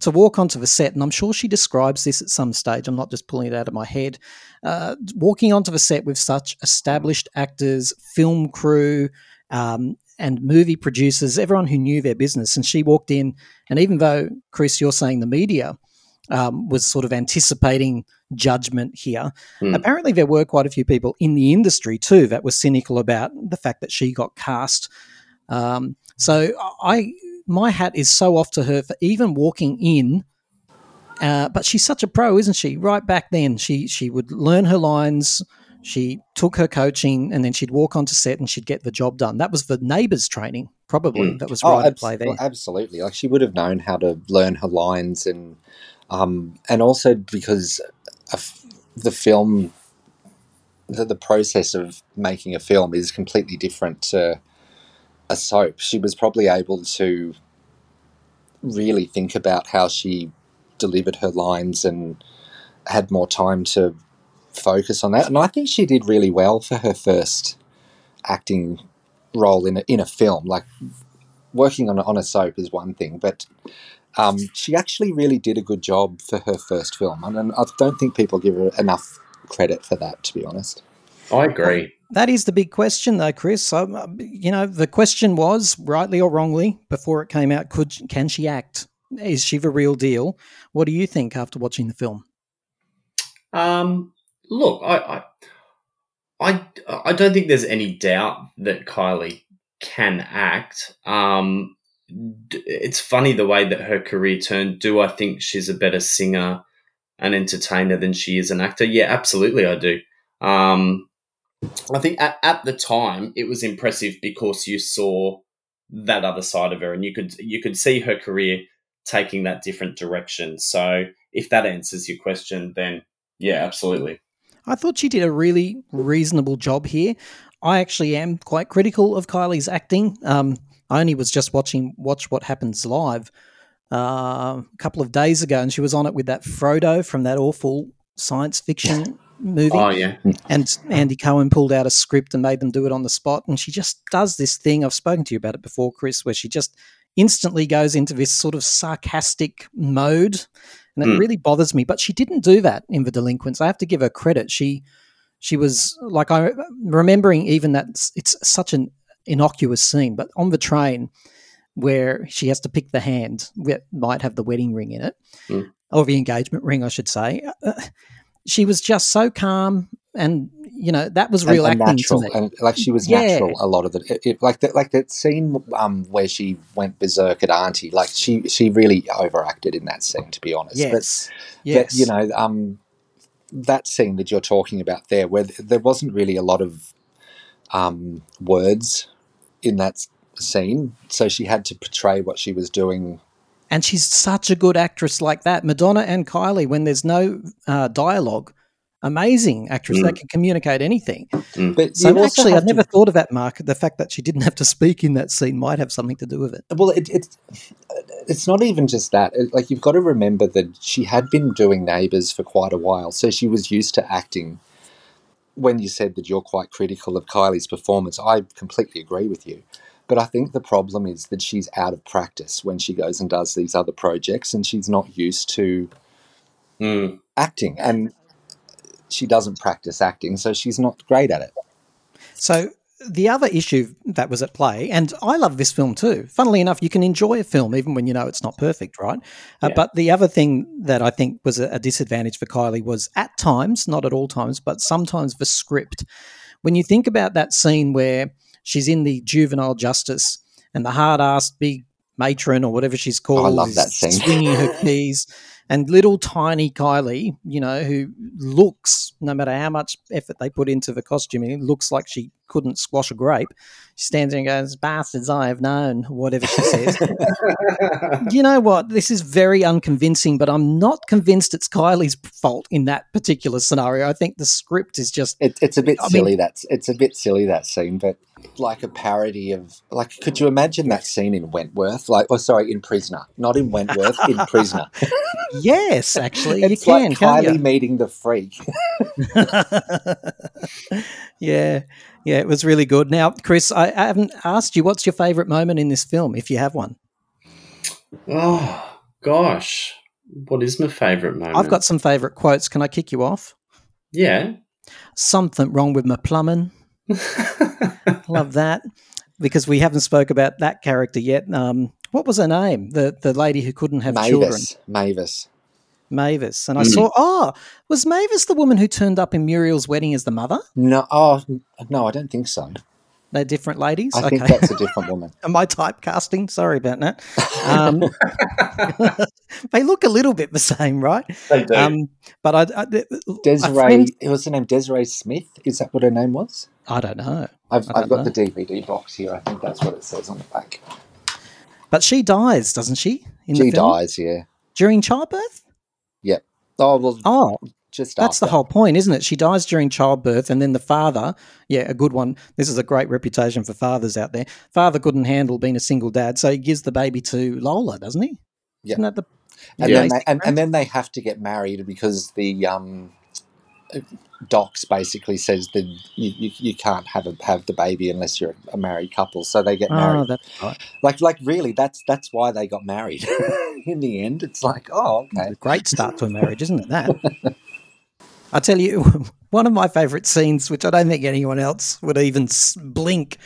to walk onto the set. And I'm sure she describes this at some stage. I'm not just pulling it out of my head. Uh, walking onto the set with such established actors, film crew, um, and movie producers, everyone who knew their business. And she walked in, and even though, Chris, you're saying the media um, was sort of anticipating judgment here,
Hmm.
apparently there were quite a few people in the industry too that were cynical about the fact that she got cast. Um, so I, my hat is so off to her for even walking in. Uh, but she's such a pro, isn't she? Right back then, she she would learn her lines. She took her coaching, and then she'd walk onto set and she'd get the job done. That was the neighbours training, probably.
Mm.
That was
Oh,
right at
abs-
play there.
Absolutely, like she would have known how to learn her lines, and um, and also because the film, the, the process of making a film is completely different to a soap. She was probably able to really think about how she delivered her lines and had more time to focus on that. And I think she did really well for her first acting role in a, in a film. Like working on on a soap is one thing, but um, she actually really did a good job for her first film, and, and I don't think people give her enough credit for that. To be honest,
I agree.
That is the big question, though, Chris. Um, you know, the question was, rightly or wrongly, before it came out, could can she act? Is she the real deal? What do you think after watching the film?
Um, look, I, I, I, I don't think there's any doubt that Kylie can act. Um, d- it's funny the way that her career turned. Do I think she's a better singer and entertainer than she is an actor? Yeah, absolutely, I do. Um, I think at, at the time it was impressive because you saw that other side of her, and you could you could see her career taking that different direction. So, if that answers your question, then yeah, absolutely.
I thought she did a really reasonable job here. I actually am quite critical of Kylie's acting. Um, I only was just watching Watch What Happens Live uh, a couple of days ago, and she was on it with that Frodo from that awful science fiction movie.
Oh yeah.
And Andy Cohen pulled out a script and made them do it on the spot. And she just does this thing. I've spoken to you about it before, Chris, where she just instantly goes into this sort of sarcastic mode. And it
Mm.
really bothers me. But she didn't do that in The Delinquents. I have to give her credit. She she was like I remembering even that it's, it's such an innocuous scene, but on the train where she has to pick the hand that might have the wedding ring in it,
Mm.
or the engagement ring, I should say. Uh, she was just so calm, and you know that was real
and
acting
natural, and like she was
Yeah.
natural a lot of it. it, it- like that, like that scene um, where she went berserk at Auntie. Like she, she really overacted in that scene. To be honest,
Yes,
but,
yes.
but you know, um, that scene that you're talking about there, where th- there wasn't really a lot of um, words in that scene, so she had to portray what she was doing.
and she's such a good actress like that. Madonna and Kylie, when there's no uh, dialogue, amazing actress that
Mm.
can communicate anything.
But
So
you also
actually,
have
I'd
to-
never thought of that, Mark. The fact that she didn't have to speak in that scene might have something to do with it.
Well, it, it's it's not even just that. It- like you've got to remember that she had been doing Neighbours for quite a while, so she was used to acting. When you said that you're quite critical of Kylie's performance, I completely agree with you. But I think the problem is that she's out of practice when she goes and does these other projects, and she's not used to
Mm.
acting. And she doesn't practice acting, so she's not great at it.
So the other issue that was at play, and I love this film too. Funnily enough, you can enjoy a film even when you know it's not perfect, right? Uh,
Yeah.
but the other thing that I think was a, a disadvantage for Kylie was at times, not at all times, but sometimes the script. When you think about that scene where she's in the juvenile justice and the hard-assed big matron or whatever she's called
Oh, I love
is
that scene.
swinging her keys and little tiny Kylie, you know, who looks, no matter how much effort they put into the costuming, looks like she couldn't squash a grape. She stands there and goes, Bastards I have known, whatever she says. you know what? This is very unconvincing, but I'm not convinced it's Kylie's fault in that particular scenario. I think the script is just.
It, it's a bit
I mean-
silly. that's it's a bit silly that scene, but like a parody of like. Could you imagine that scene in Wentworth? Like, oh, sorry, in Prisoner, not in Wentworth, in Prisoner.
Yes, actually,
it's
you
like
can, can't
Kylie
you?
meeting the freak.
yeah, yeah, it was really good. Now, Chris, I, I haven't asked you what's your favourite moment in this film, if you have one.
Oh gosh, what is my favourite moment?
I've got some favourite quotes. Can I kick you off?
yeah.
Something wrong with my plumbing. Love that because we haven't spoke about that character yet. Um, what was her name? The the lady who couldn't have children.
Mavis, Mavis.
And I
Mm.
saw. Oh, was Mavis the woman who turned up in Muriel's wedding as the mother?
No, oh no, I don't think so.
They're different ladies.
I think that's a different woman.
Am I typecasting? Sorry about that. Um, they look a little bit the same, right?
They do.
Um, but I, I,
Desiree,
friend-
what's her name? Desiree Smith. Is that what her name was?
I don't know.
I've,
I
I've
don't
got the DVD box here. I think that's what it says on the back.
But she dies, doesn't she? In
she
the film?
dies. Yeah.
during childbirth.
Yep. Oh well.
Oh,
just
that's the whole point, isn't it? She dies during childbirth, and then the father, yeah, a good one. This is a great reputation for fathers out there. Father couldn't handle being a single dad, so he gives the baby to Lola, doesn't he?
Yeah.
Isn't that the
and
the
then they, and, and then they have to get married because the um, docs basically says that you, you, you can't have a, have the baby unless you're a married couple. So they get
Oh,
married.
that's right.
Like like really, that's that's why they got married. In the end, it's like oh okay,
great start to a marriage, isn't it? That. I tell you, one of my favourite scenes, which I don't think anyone else would even blink,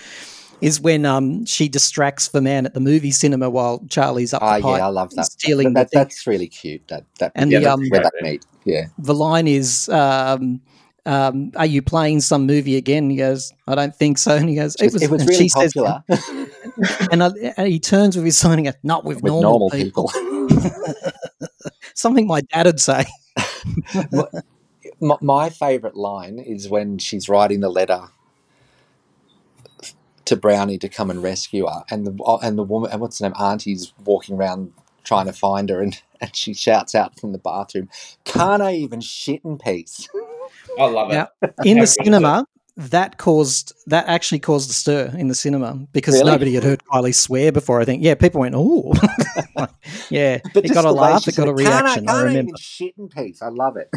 is when um she distracts the man at the movie cinema while Charlie's up
Ah, yeah, I love that.
stealing
that,
the thing.
that's really cute. That that
And
yeah,
the, um,
where they meet. Yeah.
the line is, um, um, "Are you playing some movie again?" He goes, "I don't think so." And he goes,
It was, it was really
she says-
popular
and, I, and he turns with his sign and goes, "Not with,
with
normal,
normal
people."
people.
Something my dad would say.
my, my favorite line is when she's writing the letter to Brownie to come and rescue her, and the oh, and the woman and what's her name, Auntie's walking around trying to find her, and, and she shouts out from the bathroom, "Can't I even shit in peace?"
I love it.
Now, in the cinema, that caused that actually caused a stir in the cinema because
Really?
nobody had heard Kylie swear before. I think, yeah, people went, "Oh, yeah."
But
it got a laugh. It got a
said, "Can't I-
reaction. I,
can't I
remember.
even shit in peace. I love it.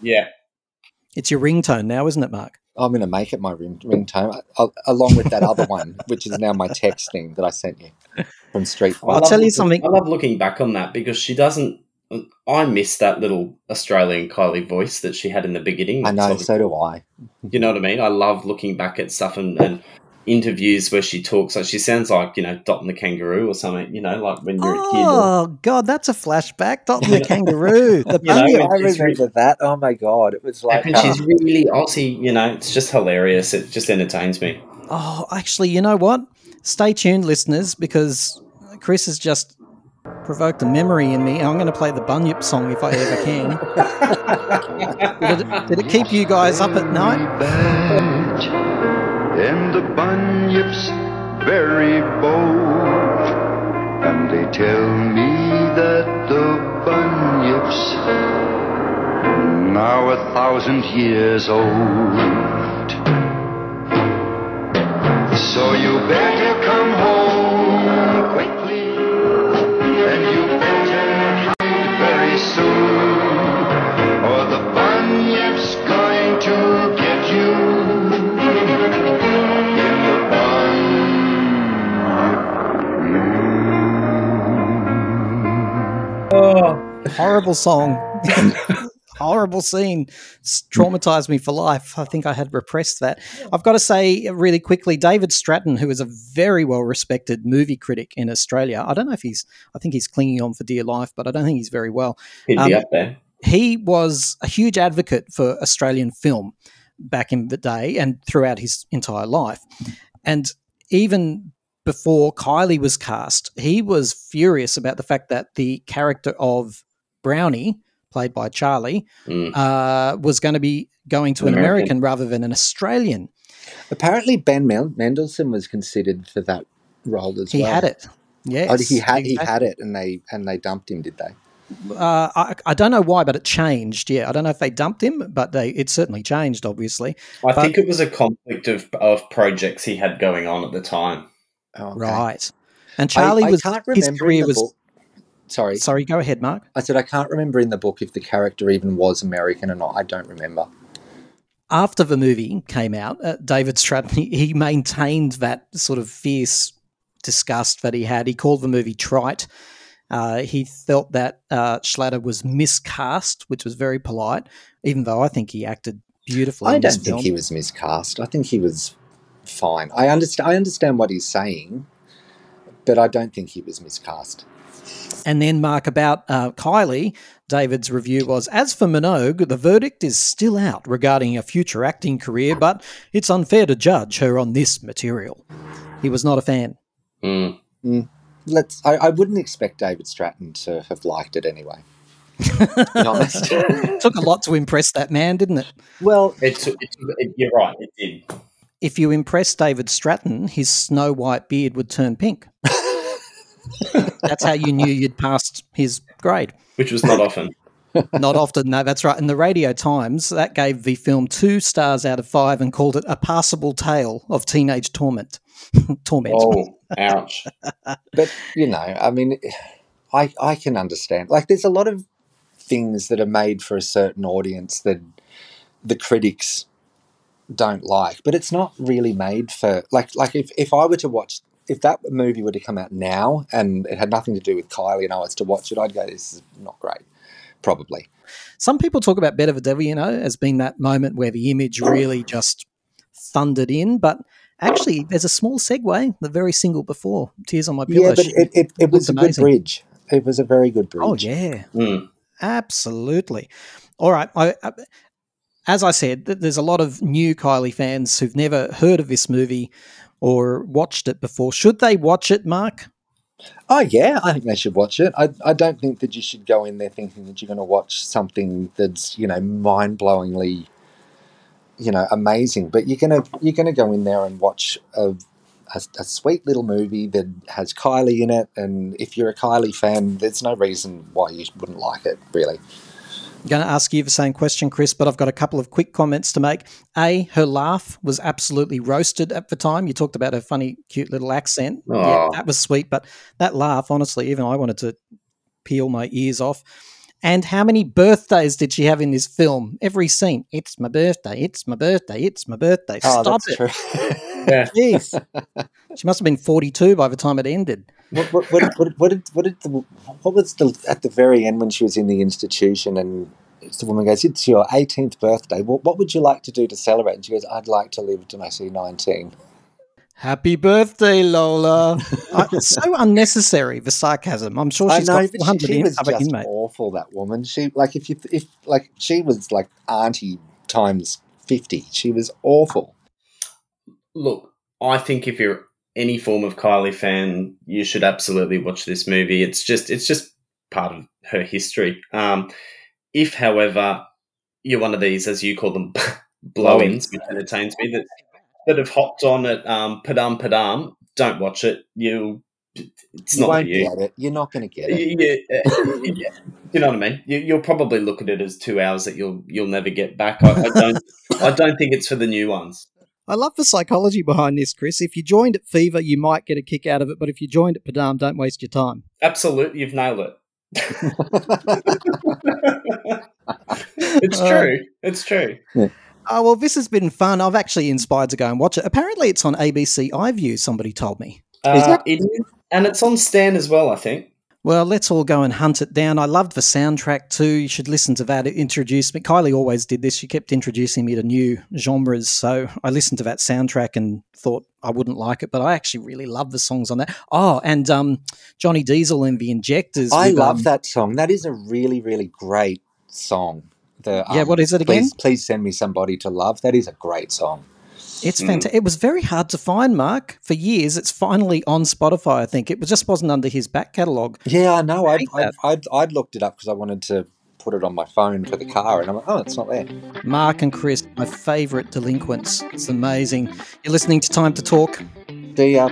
Yeah.
It's your ringtone now, isn't it, Mark?
I'm going to make it my ring, ringtone, uh, along with that other one, which is now my texting that I sent you from Street
I'll tell you something.
I love looking back on that because she doesn't. I miss that little Australian Kylie voice that she had in the beginning.
I know, so do I.
You know what I mean? I love looking back at stuff and, and interviews where she talks. Like she sounds like you know Dot and the Kangaroo or something. You know, like when you're a kid. or-
Oh God, that's a flashback. Dot and the kangaroo. The
You know,
bunyip.
I
she's
remember that. Oh my god, it was like
and
uh,
she's really Aussie. You know, it's just hilarious. It just entertains me.
Oh, actually, you know what? Stay tuned, listeners, because Chris has just provoked a memory in me. I'm going to play the Bunyip song if I ever can. did, it, did it keep you guys up at night?
And the bunyip's very bold. And they tell me that the bunyip's now a thousand years old. So you better come home
Horrible song. horrible scene traumatized me for life. I think I had repressed that. I've got to say really quickly, David Stratton, who is a very well respected movie critic in Australia. I don't know if he's. I think he's clinging on for dear life, but I don't think he's very well.
He'd
Um,
be up there.
he was a huge advocate for Australian film back in the day and throughout his entire life. And even before Kylie was cast, he was furious about the fact that the character of Brownie, played by Charlie, uh, was going to be going to an
American.
American rather than an Australian.
Apparently, Ben Mel- Mendelsohn was considered for that role as
He
well.
He had it. Yes,
Oh, he had he had it, and they and they dumped him, did they?
Uh, I, I don't know why, but it changed. Yeah, I don't know if they dumped him, but they it certainly changed, obviously.
I
But-
think it was a conflict of, of projects he had going on at the time.
Right. And Charlie
I,
was
I
his career was.
Sorry,
sorry. Go ahead, Mark.
I said I can't remember in the book if the character even was American or not. I don't remember.
After the movie came out, uh, David Stratton he, maintained that sort of fierce disgust that he had. He called the movie trite. Uh, he felt that uh, Schlatter was miscast, which was very polite, even though I think he acted beautifully.
I don't think
film.
he was miscast. I think he was fine. I understand. I understand what he's saying, but I don't think he was miscast.
And then, Mark, about uh, Kylie, David's review was As for Minogue, the verdict is still out regarding a future acting career, but it's unfair to judge her on this material. He was not a fan.
Mm.
Mm. Let's. I, I wouldn't expect David Stratton to have liked it anyway. to be honest.
Took a lot to impress that man, didn't it?
Well,
It, took- it, took- it, you're right, it did.
If you impress David Stratton, his snow white beard would turn pink. That's how you knew you'd passed his grade.
Which was not often.
Not often, no, that's right. In the Radio Times, that gave the film two stars out of five and called it a passable tale of teenage torment. torment.
Oh, ouch.
but you know, I mean, I I can understand. Like, there's a lot of things that are made for a certain audience that the critics don't like, but it's not really made for like like if if I were to watch. If that movie were to come out now and it had nothing to do with Kylie and I was to watch it, I'd go, "This is not great." Probably.
Some people talk about Better the Devil, you know, as being that moment where the image really just thundered in. But actually, there's a small segue, the very single before Tears on My Pillow.
Yeah, but
She-
it, it, it was a
looked
good bridge. It was a very good bridge.
Oh, yeah.
Mm.
Absolutely. All right. I, I, as I said, there's a lot of new Kylie fans who've never heard of this movie or watched it before. Should they watch it, Mark?
Oh yeah, I think they should watch it. I, I don't think that you should go in there thinking that you're going to watch something that's you know mind blowingly, you know, amazing. But you're gonna you're gonna go in there and watch a, a, a sweet little movie that has Kylie in it. And if you're a Kylie fan, there's no reason why you wouldn't like it. Really.
Going to ask you the same question, Chris, but I've got a couple of quick comments to make. A, her laugh was absolutely roasted at the time. You talked about her funny, cute little accent. Yeah, that was sweet, but that laugh, honestly, even I wanted to peel my ears off. And how many birthdays did she have in this film? Every scene. It's my birthday. It's my birthday. It's my birthday.
Oh,
Stop it.
true.
Yeah.
Jeez. she must have been 42 by the time it ended.
What, what, what, what, what, did, what, did the, what was the at the very end when she was in the institution and the woman goes, "It's your 18th birthday. What, what would you like to do to celebrate?" And she goes, "I'd like to live to I see 19."
Happy birthday, Lola. I, it's so unnecessary, the sarcasm. I'm sure
I
she's
know,
got
but
400
she, she
in-
was
other
just
inmates.
awful. That woman. She like if you if like she was like auntie times 50. She was awful.
Look, I think if you're any form of Kylie fan, you should absolutely watch this movie. It's just it's just part of her history. Um, if, however, you're one of these, as you call them, blow-ins, which entertains me, that that have hopped on at um, Padam Padam, don't watch it. You, it's
you
not
won't
for you.
get it. You're not going to get it.
Yeah, uh, yeah. you know what I mean. You, you'll probably look at it as two hours that you'll you'll never get back. I, I don't I don't think it's for the new ones.
I love the psychology behind this, Chris. If you joined at Fever, you might get a kick out of it, but if you joined at Padam, don't waste your time.
Absolutely, you've nailed it. it's
Uh,
true. It's true.
Oh, well, this has been fun. I've actually inspired to go and watch it. Apparently, it's on ABC iView, somebody told me.
Uh, it is, and it's on Stan as well. I think.
Well, let's all go and hunt it down. I loved the soundtrack too. You should listen to that. It introduced me. Kylie always did this. She kept introducing me to new genres. So I listened to that soundtrack and thought I wouldn't like it, but I actually really love the songs on that. Oh, and um, Johnny Diesel and the Injectors.
I
with,
love
um,
that song. That is a really, really great song. The,
Yeah, what is it again?
Please, please send me somebody to love. That is a great song.
It's
Mm.
fantastic. It was very hard to find, Mark, for years. It's finally on Spotify, I think. It was just wasn't under his back catalogue.
Yeah, I know. I'd, I'd. I'd, I'd looked it up because I wanted to put it on my phone for the car, and I'm like, oh, it's not there.
Mark and Chris, my favourite delinquents. It's amazing. You're listening to Time to Talk.
See ya.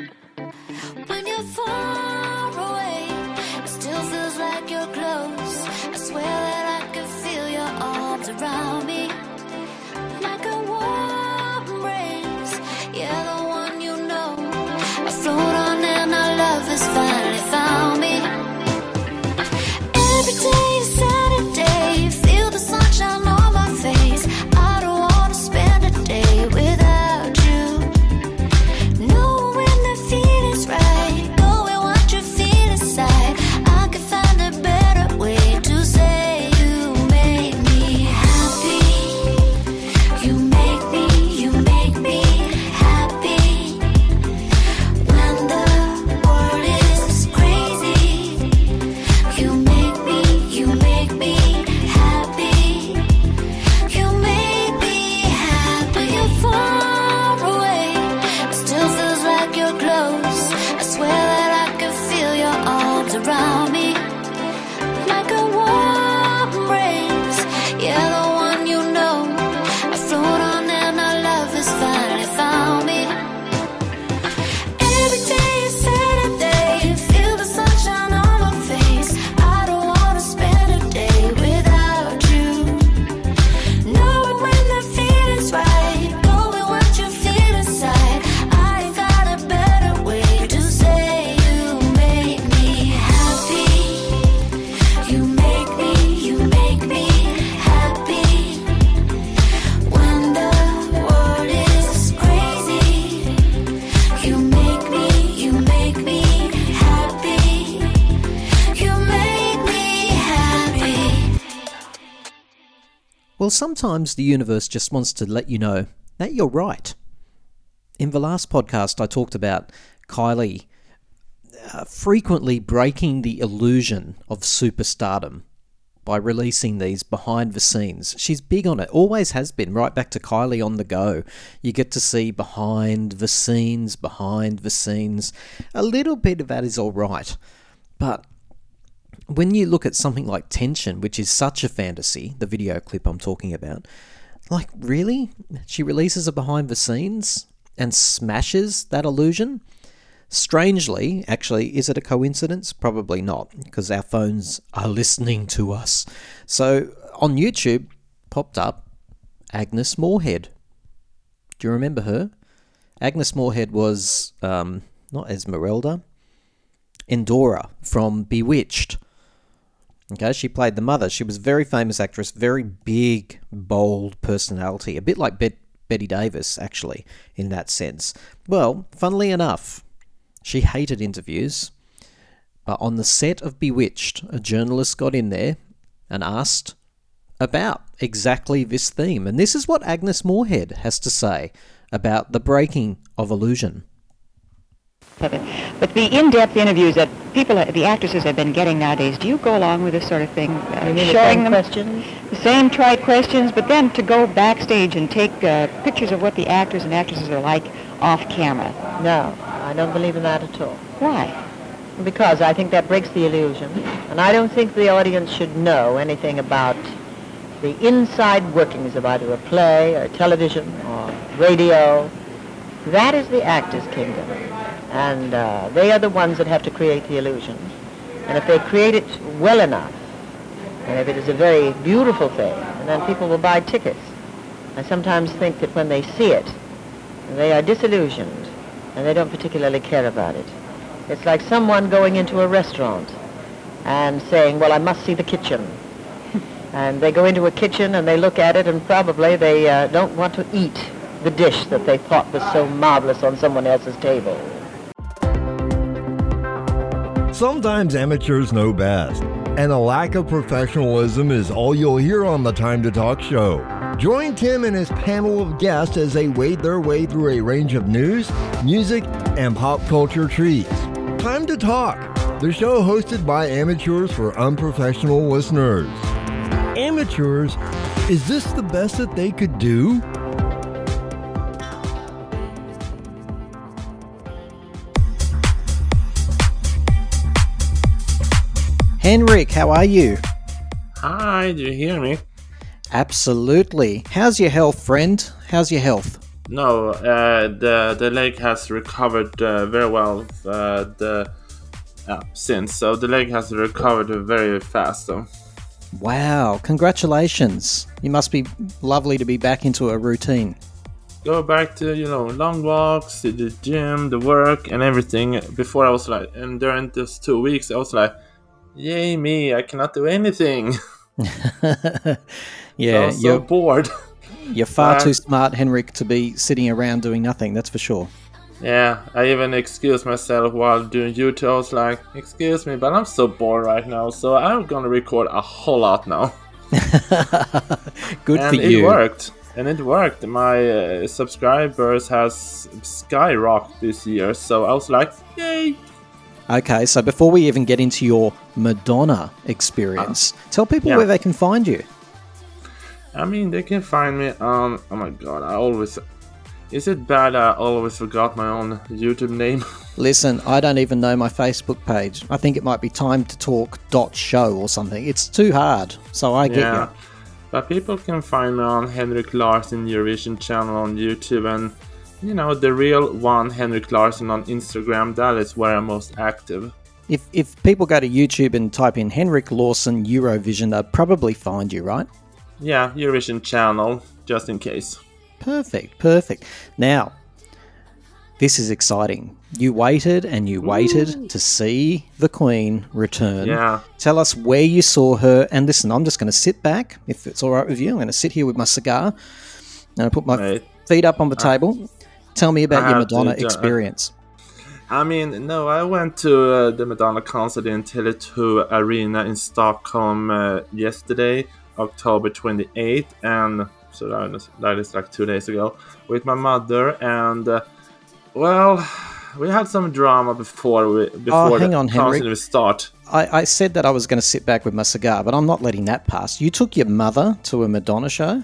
Sometimes the universe just wants to let you know that you're right. In the last podcast, I talked about Kylie uh, frequently breaking the illusion of superstardom by releasing these behind the scenes. She's big on it, always has been, right back to Kylie on the go. You get to see behind the scenes, behind the scenes. A little bit of that is all right, but when you look at something like Tension, which is such a fantasy, the video clip I'm talking about, like, really? She releases a behind the scenes and smashes that illusion? Strangely, actually, is it a coincidence? Probably not, because our phones are listening to us. So on YouTube, popped up Agnes Moorehead. Do you remember her? Agnes Moorehead was um, not Esmeralda, Endora from Bewitched. Okay, she played the mother. She was a very famous actress, very big, bold personality, a bit like Bet- Bette Davis, actually, in that sense. Well, funnily enough, she hated interviews. But on the set of Bewitched, a journalist got in there and asked about exactly this theme. And this is what Agnes Moorehead has to say about the breaking of illusion.
But the in-depth interviews that people, the actresses have been getting nowadays, do you go along with this sort of thing? Uh,
the
showing
same
them
questions?
the same trite questions, but then to go backstage and take uh, pictures of what the actors and actresses are like off camera.
No, I don't believe in that at all.
Why?
Because I think that breaks the illusion, and I don't think the audience should know anything about the inside workings of either a play or television or radio. That is the actor's kingdom, and uh, they are the ones that have to create the illusion. And if they create it well enough, and if it is a very beautiful thing, and then people will buy tickets. I sometimes think that when they see it, they are disillusioned, and they don't particularly care about it. It's like someone going into a restaurant and saying, well, I must see the kitchen. and they go into a kitchen and they look at it and probably they uh, don't want to eat the dish that they thought was so marvelous on someone else's table.
Sometimes amateurs know best, and a lack of professionalism is all you'll hear on the Time to Talk show. Join Tim and his panel of guests as they wade their way through a range of news, music, and pop culture treats. Time to Talk, the show hosted by amateurs for unprofessional listeners. Amateurs, is this the best that they could do?
Henrik, how are you?
Hi, do you hear me?
Absolutely. How's your health, friend? How's your health?
No, uh, the the leg has recovered uh, very well. Uh, the uh, since so the leg has recovered very fast. So
Wow, congratulations. You must be lovely to be back into a routine.
go back to you know long walks, to the gym, the work, and everything. Before I was like, and during those two weeks, I was like, "Yay me! I cannot do anything."
Yeah,
so
you're
bored.
You're far
Uh,
too smart, Henrik, to be sitting around doing nothing, that's for sure.
Yeah, I even excuse myself while doing YouTube. I was like, "Excuse me, but I'm so bored right now, so I'm gonna record a whole lot now."
Good
and
for
it
you.
It worked, and it worked. My uh, subscribers has skyrocketed this year, so I was like, "Yay!"
Okay, so before we even get into your Madonna experience, ah. tell people
yeah.
where they can find you.
I mean, they can find me on. Oh my god, I always. Is it bad? I always forgot my own YouTube name.
Listen, I don't even know my Facebook page. I think it might be time to talk dot show or something. It's too hard, so I get
yeah.
you.
But people can find me on Henrik Larsen Eurovision channel on YouTube and you know the real one Henrik Larsen on Instagram. That is where I'm most active.
If if people go to YouTube and type in Henrik Lawson Eurovision, they'll probably find you, right?
Yeah, Eurovision channel, just in case.
Perfect, perfect. Now, this is exciting. You waited and you waited to see the Queen return.
Yeah.
Tell us where you saw her. And listen, I'm just going to sit back, if it's all right with you. I'm going to sit here with my cigar and I put my
Mate.
feet up on the uh, table. Tell me about
I
your
have to
Madonna experience.
I mean, no, I went to uh, the Madonna concert in Tele2 Arena in Stockholm uh, yesterday, October 28th, and so that is, that is like two days ago, with my mother. And uh, well, we had some drama before we before
Oh, hang
the
on,
concert
Henrik.
start.
I, I said that I was going to sit back with my cigar, but I'm not letting that pass. You took your mother to a Madonna show?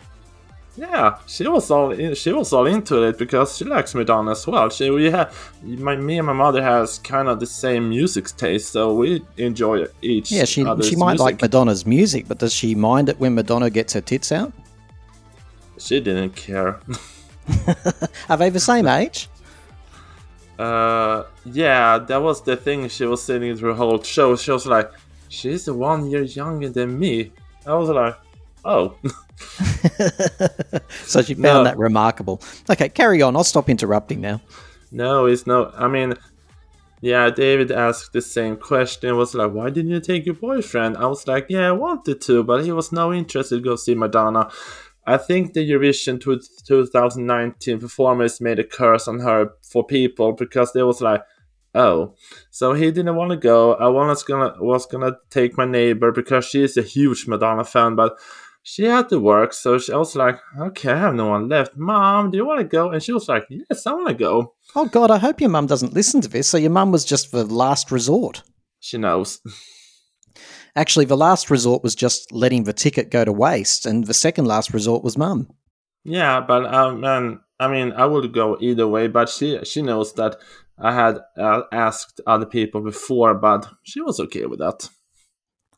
Yeah, she was all in, she was all into it because she likes Madonna as well. She we had my me and my mother has kind of the same music taste, so we enjoy each.
Yeah, she, she might
music.
like Madonna's music, but does she mind it when Madonna gets her tits out?
She didn't care.
Are they the same age?
Uh, yeah, that was the thing. She was sitting through the whole show. She was like, "She's one year younger than me." I was like, "Oh."
So she found
No.
that remarkable. Okay, carry on. I'll stop interrupting now.
No, it's no. I mean, yeah, David asked the same question. Was like, why didn't you take your boyfriend? I was like, yeah, I wanted to, but he was no interested to go see Madonna. I think the Eurovision 2019 performance made a curse on her for people because they was like, oh, so he didn't want to go. I was gonna was gonna take my neighbor because she is a huge Madonna fan, but she had to work, so she, I was like, okay, I have no one left. Mom, do you want to go? And she was like, yes, I want to go.
Oh, God, I hope your mum doesn't listen to this. So your mum was just the last resort.
She knows.
Actually, the last resort was just letting the ticket go to waste, and the second last resort was mum.
Yeah, but um, man, I mean, I would go either way, but she she knows that I had uh, asked other people before, but she was okay with that.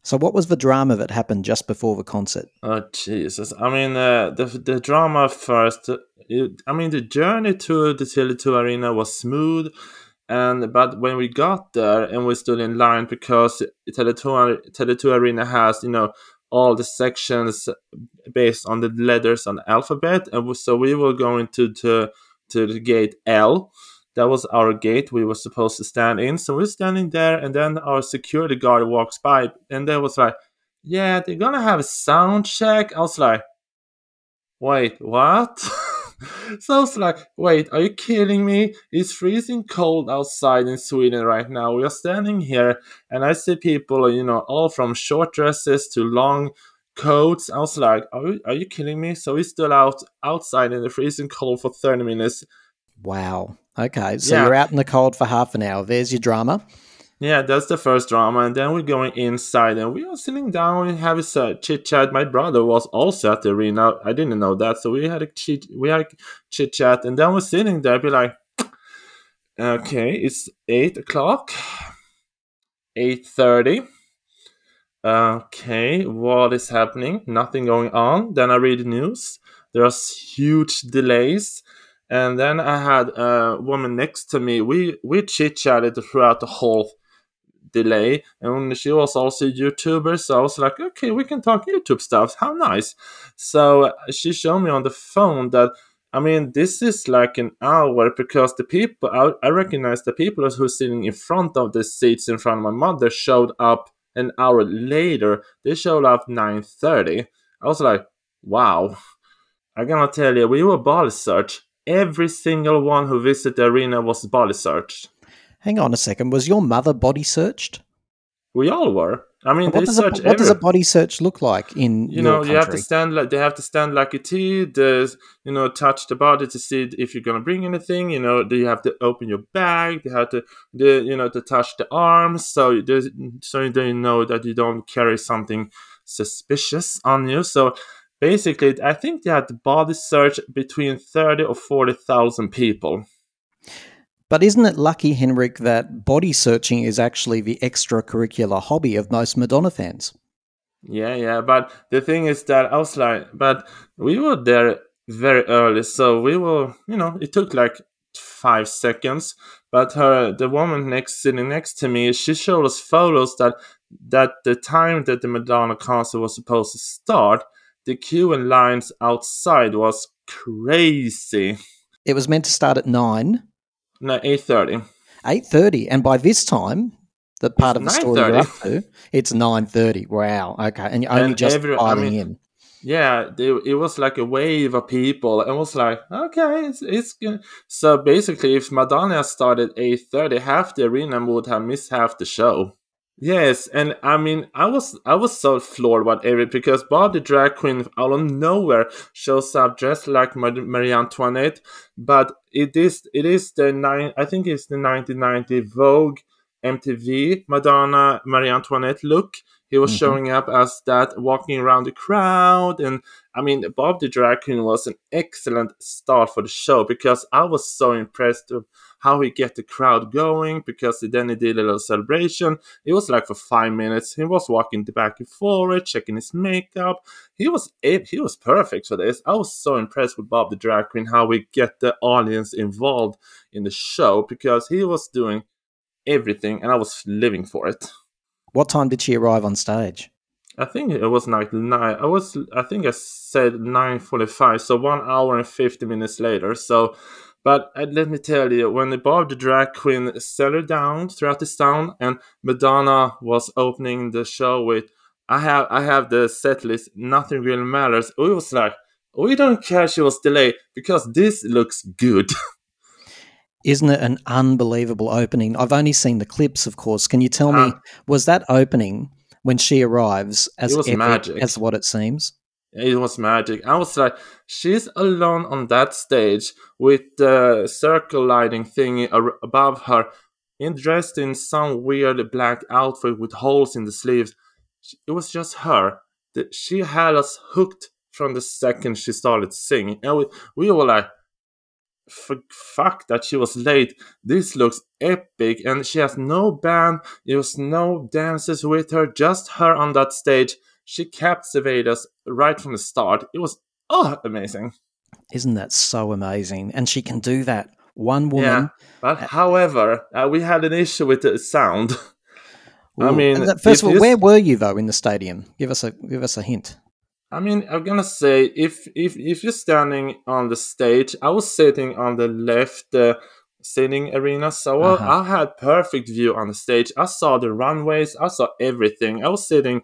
So, what was the drama that happened just before the concert?
Oh Jesus! I mean, uh, the the drama first. uh, It, I mean, the journey to the Tele2 Arena was smooth, and but when we got there and we stood in line because Tele2 Tele2 Arena has you know all the sections based on the letters on the alphabet, and so we were going to to to the gate L. That was our gate we were supposed to stand in. So we're standing there, and then our security guard walks by, and they was like, "Yeah, they're gonna have a sound check." I was like, "Wait, what?" so I was like, wait, are you kidding me? It's freezing cold outside in Sweden right now. We are standing here and I see people, you know, all from short dresses to long coats. I was like, are you, are you kidding me? So we stood out outside in the freezing cold for 30 minutes.
Wow. Okay, so
Yeah.
you're out in the cold for half an hour. There's your drama.
Yeah, that's the first drama, and then we're going inside, and we are sitting down and having a chit chat. My brother was also at the arena. I didn't know that, so we had a chit, we had chit chat, and then we're sitting there, be like, okay, it's eight o'clock, eight thirty. Okay, what is happening? Nothing going on. Then I read the news. There's huge delays. And then I had a woman next to me. We we chit chatted throughout the whole delay, and she was also a YouTuber. So I was like, okay, we can talk YouTube stuff. How nice! So uh, she showed me on the phone that I mean, this is like an hour because the people I, I recognize the people who are sitting in front of the seats in front of my mother showed up an hour later. They showed up nine thirty. I was like, wow. I gotta tell you, we were body searched. Every single one who visited the arena was body searched.
Hang on a second. Was your mother body searched?
We all were. I mean,
what
they
does, a, what does a body search look like in
you know
country?
you have to stand like they have to stand like a T. The you know touch the body to see if you're gonna bring anything. You know, do you have to open your bag? They have to the you know to touch the arms so there's so they know that you don't carry something suspicious on you. So basically, I think they had to body search between thirty or forty thousand people.
But isn't it lucky, Henrik, that body searching is actually the extracurricular hobby of most Madonna fans?
Yeah, yeah, but the thing is that I was like, but we were there very early, so we were, you know, it took like five seconds. But her, the woman next sitting next to me, she showed us photos that that the time that the Madonna concert was supposed to start, the queue and lines outside was crazy.
It was meant to start at nine,
No, eight thirty.
eight thirty, and by this time, the part of the story you're up to, it's nine thirty. Wow. Okay, and you're only
And
just
every- I mean,
in.
Yeah, they, it was like a wave of people, and was like, okay, it's, it's good. So basically, if Madonna started eight thirty, half the arena would have missed half the show. Yes, and I mean, I was I was so floored by it because Bob the drag queen out of nowhere shows up dressed like Mar- Marie Antoinette, but it is it is the nine I think it's the 1990 Vogue MTV Madonna Marie Antoinette look. He was
Mhm.
showing up as that, walking around the crowd, and I mean, Bob the drag queen was an excellent start for the show because I was so impressed with how he get the crowd going. Because then he did a little celebration. It was like for five minutes. He was walking back and forward, checking his makeup. He was he was perfect for this. I was so impressed with Bob the drag queen how we get the audience involved in the show because he was doing everything, and I was living for it.
What time did she arrive on stage?
I think it was like nine. I was. I think I said nine forty-five. So one hour and fifty minutes later. So, but uh, let me tell you, when the Bob the drag queen settled down throughout this town, and Madonna was opening the show with, I have, I have the set list. Nothing really matters. We was like, we don't care she was delayed because this looks good.
Isn't it an unbelievable opening? I've only seen the clips, of course. Can you tell me, was that opening when she arrives as epic
magic.
as what it seems?
It was magic. I was like, she's alone on that stage with the circle lighting thingy above her, dressed in some weird black outfit with holes in the sleeves. It was just her. She had us hooked from the second she started singing, and we, we were like, "F- "Fuck that she was late. This looks epic." And she has no band. There was no dancers with her. Just her on that stage she captivated us right from the start. It was oh amazing.
Isn't that so amazing? And she can do that. One woman.
Yeah, but however, uh, we had an issue with the sound. I mean,
that- first of all, where were you though in the stadium? Give us a give us a hint.
I mean, I'm gonna say if if if you're standing on the stage, I was sitting on the left uh, sitting arena, so I-
Uh-huh.
I had perfect view on the stage. I saw the runways, I saw everything. I was sitting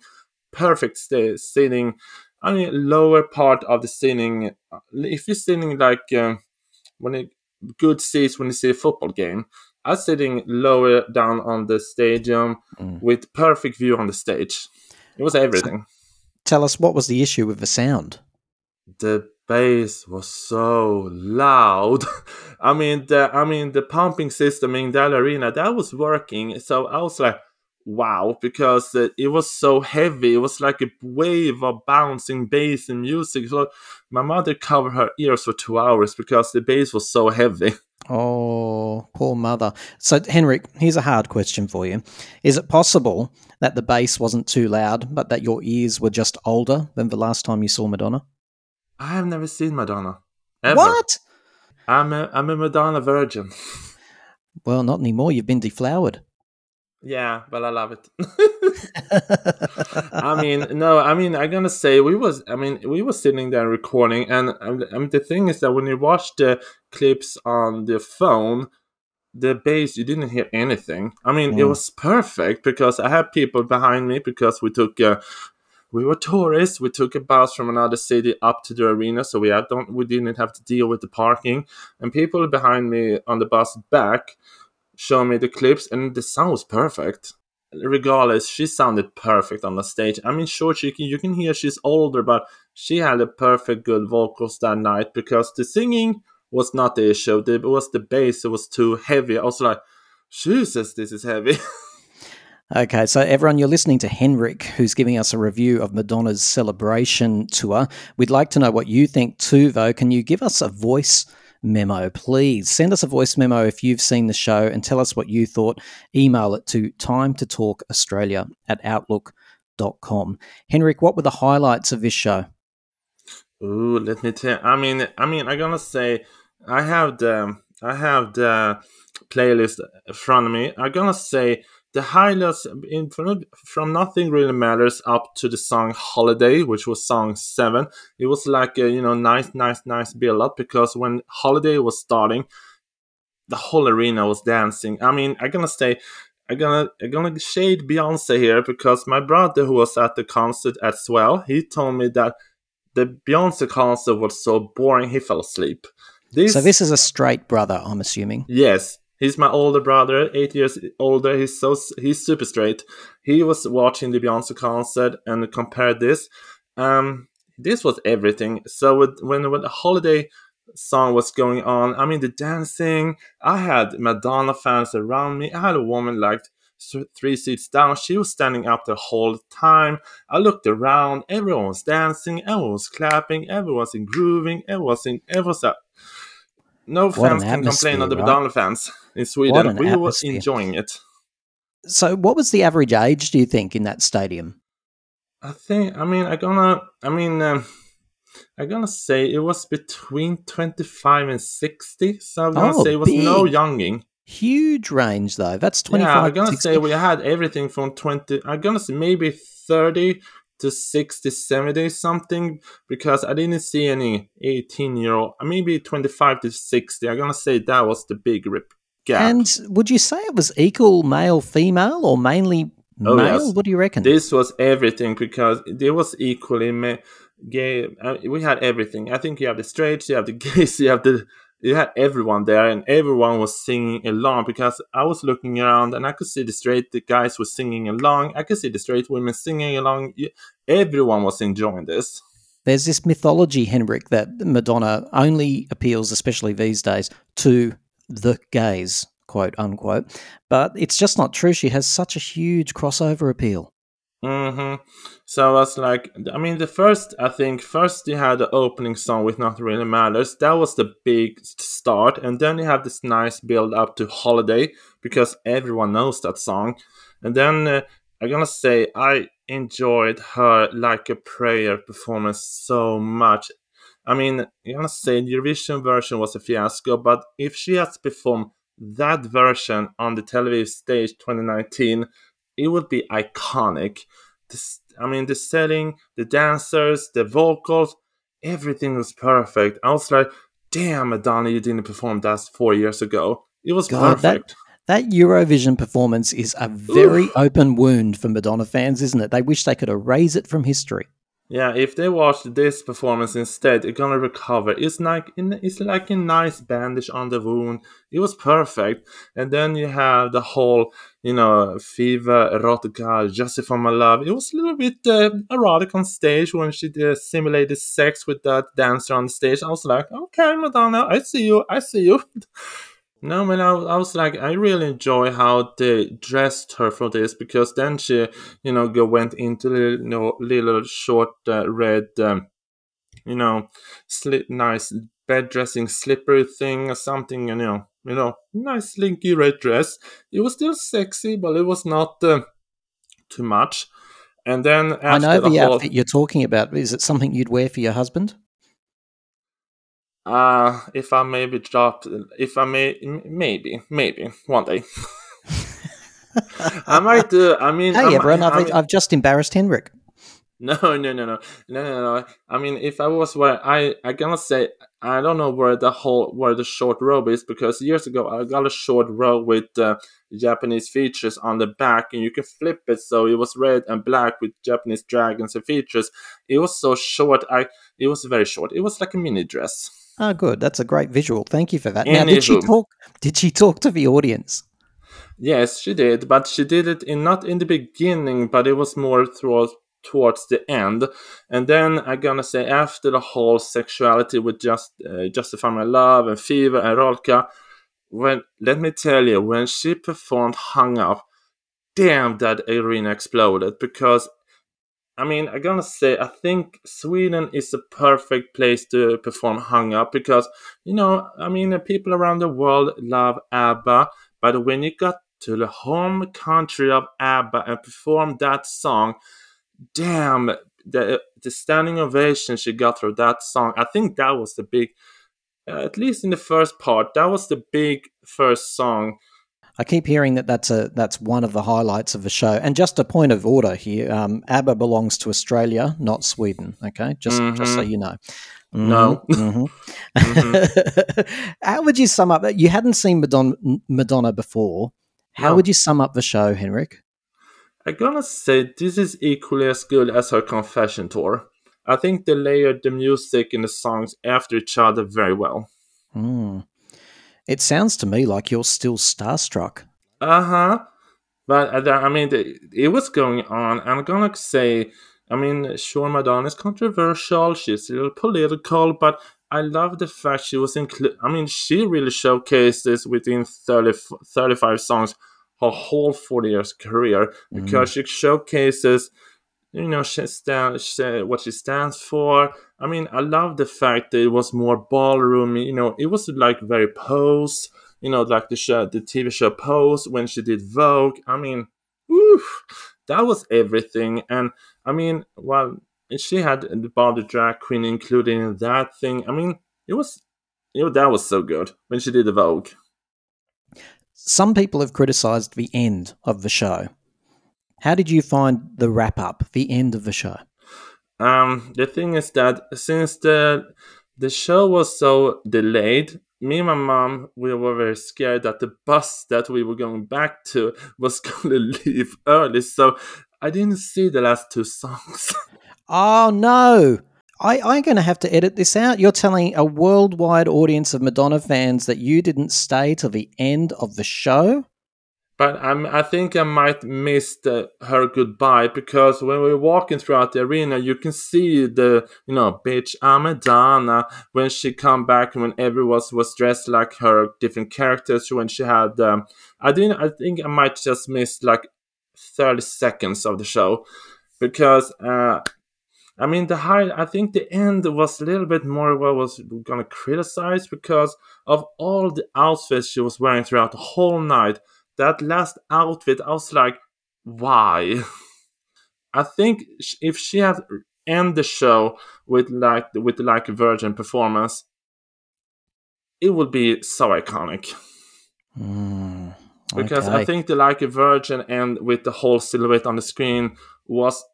perfect sta- sitting I mean, lower part of the sitting. If you're sitting like um, when it good seats when you see a football game, I was sitting lower down on the stadium with perfect view on the stage. It was everything.
Tell us what was the issue with the sound?
the bass was so loud. I mean the I mean the pumping system in that arena that was working. So I was like, wow, because uh, it was so heavy. It was like a wave of bouncing bass and music. So my mother covered her ears for two hours because the bass was so heavy.
Oh, poor mother. So, Henrik, here's a hard question for you. Is it possible that the bass wasn't too loud, but that your ears were just older than the last time you saw Madonna?
I have never seen Madonna. Ever.
What?
I'm a I'm a Madonna virgin.
Well, not anymore. You've been deflowered.
Yeah, but I love it. I mean, no, I mean, I'm gonna say we was, I mean, we was sitting there recording, and um, the thing is that when you watch the clips on the phone, the bass you didn't hear anything. I mean, it
Mm.
was perfect because I had people behind me because we took. Uh, we were tourists. We took a bus from another city up to the arena, so we had don't we didn't have to deal with the parking. And people behind me on the bus back show me the clips, and the sound was perfect. Regardless, she sounded perfect on the stage. I mean, sure, she can, you can hear she's older, but she had a perfect good vocals that night because the singing was not the issue. It was the bass; it was too heavy. I was like, Jesus, this is heavy.
Okay, so everyone, you're listening to Henrik, who's giving us a review of Madonna's celebration tour. We'd like to know what you think too, though. Can you give us a voice memo, please? Send us a voice memo if you've seen the show and tell us what you thought. Email it to time to talk australia at outlook.com. Henrik, what were the highlights of this show?
Ooh, let me tell. I mean, I mean, I'm gonna say I have the I have the playlist in front of me. I'm gonna say the highlights in from, from nothing really matters up to the song holiday which was song seven. It was like a you know nice nice nice build up because when holiday was starting the whole arena was dancing. I mean i'm gonna say i'm gonna i'm gonna shade beyonce here because my brother who was at the concert as well he told me that the beyonce concert was so boring he fell asleep. This
So, this is a straight brother, I'm assuming.
Yes, he's my older brother, eight years older. He's so he's super straight. He was watching the Beyonce concert and compared this. Um, this was everything. So with, when when the holiday song was going on, I mean the dancing. I had Madonna fans around me. I had a woman like three seats down. She was standing up the whole time. I looked around. Everyone was dancing. Everyone was clapping. Everyone was in grooving. Everyone was in. Everyone was. No
What an
fans can complain on the
right?
Madonna fans in Sweden. We were enjoying it.
So, what was the average age, do you think, in that stadium?
I think. I mean, I'm gonna. I mean, um, I'm gonna say it was between 25 and 60. So I'm gonna
Oh,
say it was no
big.
younging.
Huge range, though. That's 25
Yeah, I'm gonna
60.
say we had everything from 20. I'm gonna say maybe 30 to 60, 70 something because I didn't see any 18 year old. Maybe 25 to 60. I'm gonna say that was the big rip gap.
And would you say it was equal male female or mainly
Oh,
male?
yes.
What do you reckon?
This was everything because there was equally ma- gay. Uh, we had everything. I think you have the straights, you have the gays, you have the you had everyone there, and everyone was singing along. Because I was looking around and I could see the straight the guys were singing along. I could see the straight women singing along. Everyone was enjoying this.
There's this mythology, Henrik, that Madonna only appeals, especially these days, to the gays, quote unquote. But it's just not true. She has such a huge crossover appeal.
hmm So I was like, I mean, the first, I think, first you had the opening song with Not Really Matters. That was the big start. And then you have this nice build up to Holiday because everyone knows that song. And then uh, I'm gonna say, I enjoyed her Like a Prayer performance so much. I mean, I'm gonna say the Eurovision version was a fiasco, but if she has performed that version on the television stage 2019, it would be iconic. This, I mean, the setting, the dancers, the vocals, everything was perfect. I was like, damn, Madonna, you didn't perform that four years ago. It was
God,
perfect.
that, that Eurovision performance is a very open wound for Madonna fans, isn't it? They wish they could erase it from history.
Yeah, if they watch this performance instead, they're gonna recover. It's like it's like a nice bandage on the wound. It was perfect. And then you have the whole, you know, fever, erotica, just for my love. It was a little bit uh, erotic on stage when she uh, simulated sex with that dancer on stage. I was like, okay, Madonna, I see you, I see you. No, man, I, I was like, I really enjoy how they dressed her for this because then she, you know, go went into the you know, little short uh, red, um, you know, slit nice bed dressing slippery thing or something, you know, you know, nice slinky red dress. It was still sexy, but it was not uh, too much. And then
I know
the,
the
whole,
outfit you're talking about. Is it something you'd wear for your husband?
Uh, if I maybe drop, if I may, maybe, maybe one day. I might do. I mean, I
Hey,
might-
everyone,
I
I've,
mean-
I've just embarrassed Henrik.
no, no, no, no, no, no, no. I mean, if I was where I, I gonna say, I don't know where the whole, where the short robe is because years ago I got a short robe with uh, Japanese features on the back, and you can flip it so it was red and black with Japanese dragons and features. It was so short. I, it was very short. It was like a mini dress.
Oh, good. That's a great visual. Thank you for that. Now,
Anywho.
did she talk? Did she talk to the audience?
Yes, she did, but she did it in not in the beginning, but it was more towards towards the end. And then I'm gonna say after the whole sexuality with just uh, justify my love and fever Erotica, when let me tell you, when she performed "Hung Up," damn, that arena exploded because. I mean, I'm gonna say I think Sweden is a perfect place to perform "Hung Up" because you know, I mean, people around the world love ABBA, but when you got to the home country of ABBA and performed that song, damn, the the standing ovation she got for that song. I think that was the big, uh, at least in the first part, that was the big first song.
I keep hearing that that's a that's one of the highlights of the show. And just a point of order here: um, ABBA belongs to Australia, not Sweden. Okay, just just so
Mhm.
you know.
No.
Mhm, mhm. How would you sum up that? You hadn't seen Madonna, Madonna before. How
No.
would you sum up the show, Henrik?
I'm gonna say this is equally as good as her confession tour. I think they layered the music and the songs after each other very well.
Hmm. It sounds to me like you're still starstruck.
Uh huh. But uh, I mean, it was going on. I'm gonna say, I mean, sure, Madonna is controversial. She's a little political, but I love the fact she was included. I mean, she really showcases within 30, 35 songs her whole 40 years career because she showcases, you know, she stand, she, what she stands for. I mean, I love the fact that it was more ballroom. You know, it was like very pose you know, like the show, the TV show Pose when she did Vogue. I mean, woo, that was everything. And I mean, well, she had the Bob the drag queen included in that thing. I mean, it was, you know, that was so good when she did the Vogue.
Some people have criticized the end of the show. How did you find the wrap up, the end of the show?
Um, the thing is that since the the show was so delayed, me and my mom we were very scared that the bus that we were going back to was going to leave early. So I didn't see the last two songs.
Oh no! I, I'm going to have to edit this out. You're telling a worldwide audience of Madonna fans that you didn't stay till the end of the show?
But I'm, I think I might miss the, her goodbye because when we're walking throughout the arena, you can see the, you know, bitch, I'm Madonna. When she come back, when everyone was dressed like her different characters, when she had, um, I didn't, I think I might just miss like 30 seconds of the show because, uh, I mean, the high. I think the end was a little bit more what I was gonna criticize because of all the outfits she was wearing throughout the whole night. That last outfit, I was like, why? I think if she had end the show with like with like a Virgin performance, it would be so iconic. Mm, because I think the like a Virgin and with the whole silhouette on the screen was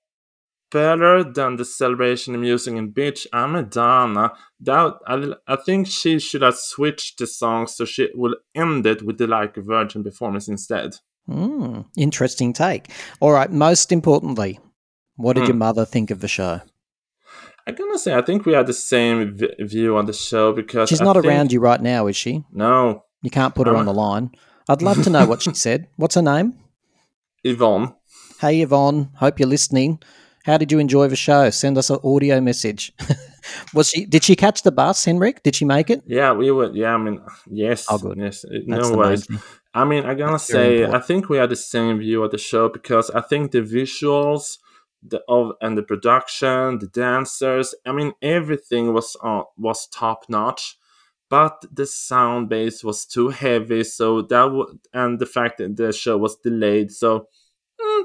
better than the celebration I'm using in Bitch I'm Madonna. That I, I think she should have switched the song so she will end it with the like a Virgin performance instead.
Hmm, interesting take. All right, most importantly, what did
Hmm.
your mother think of the show?
I'm gonna say I think we had the same v- view on the show because
She's
I
not
think-
around you right now, is she?
No,
You can't put her
I'm
on the line. I'd love to know what she said. What's her name?
Yvonne.
Hey, Yvonne. Hope you're listening. How did you enjoy the show? Send us an audio message. Was she? Did she catch the bus, Henrik? Did she make it?
Yeah, we were. Yeah, I mean, yes,
Oh, good.
yes,
That's
no worries.
main.
I mean, I'm gonna
That's very
say I think we had the same view of the show because I think the visuals, the of and the production, the dancers. I mean, everything was uh, was top notch, but the sound bass was too heavy. So that w- and the fact that the show was delayed. So. Mm,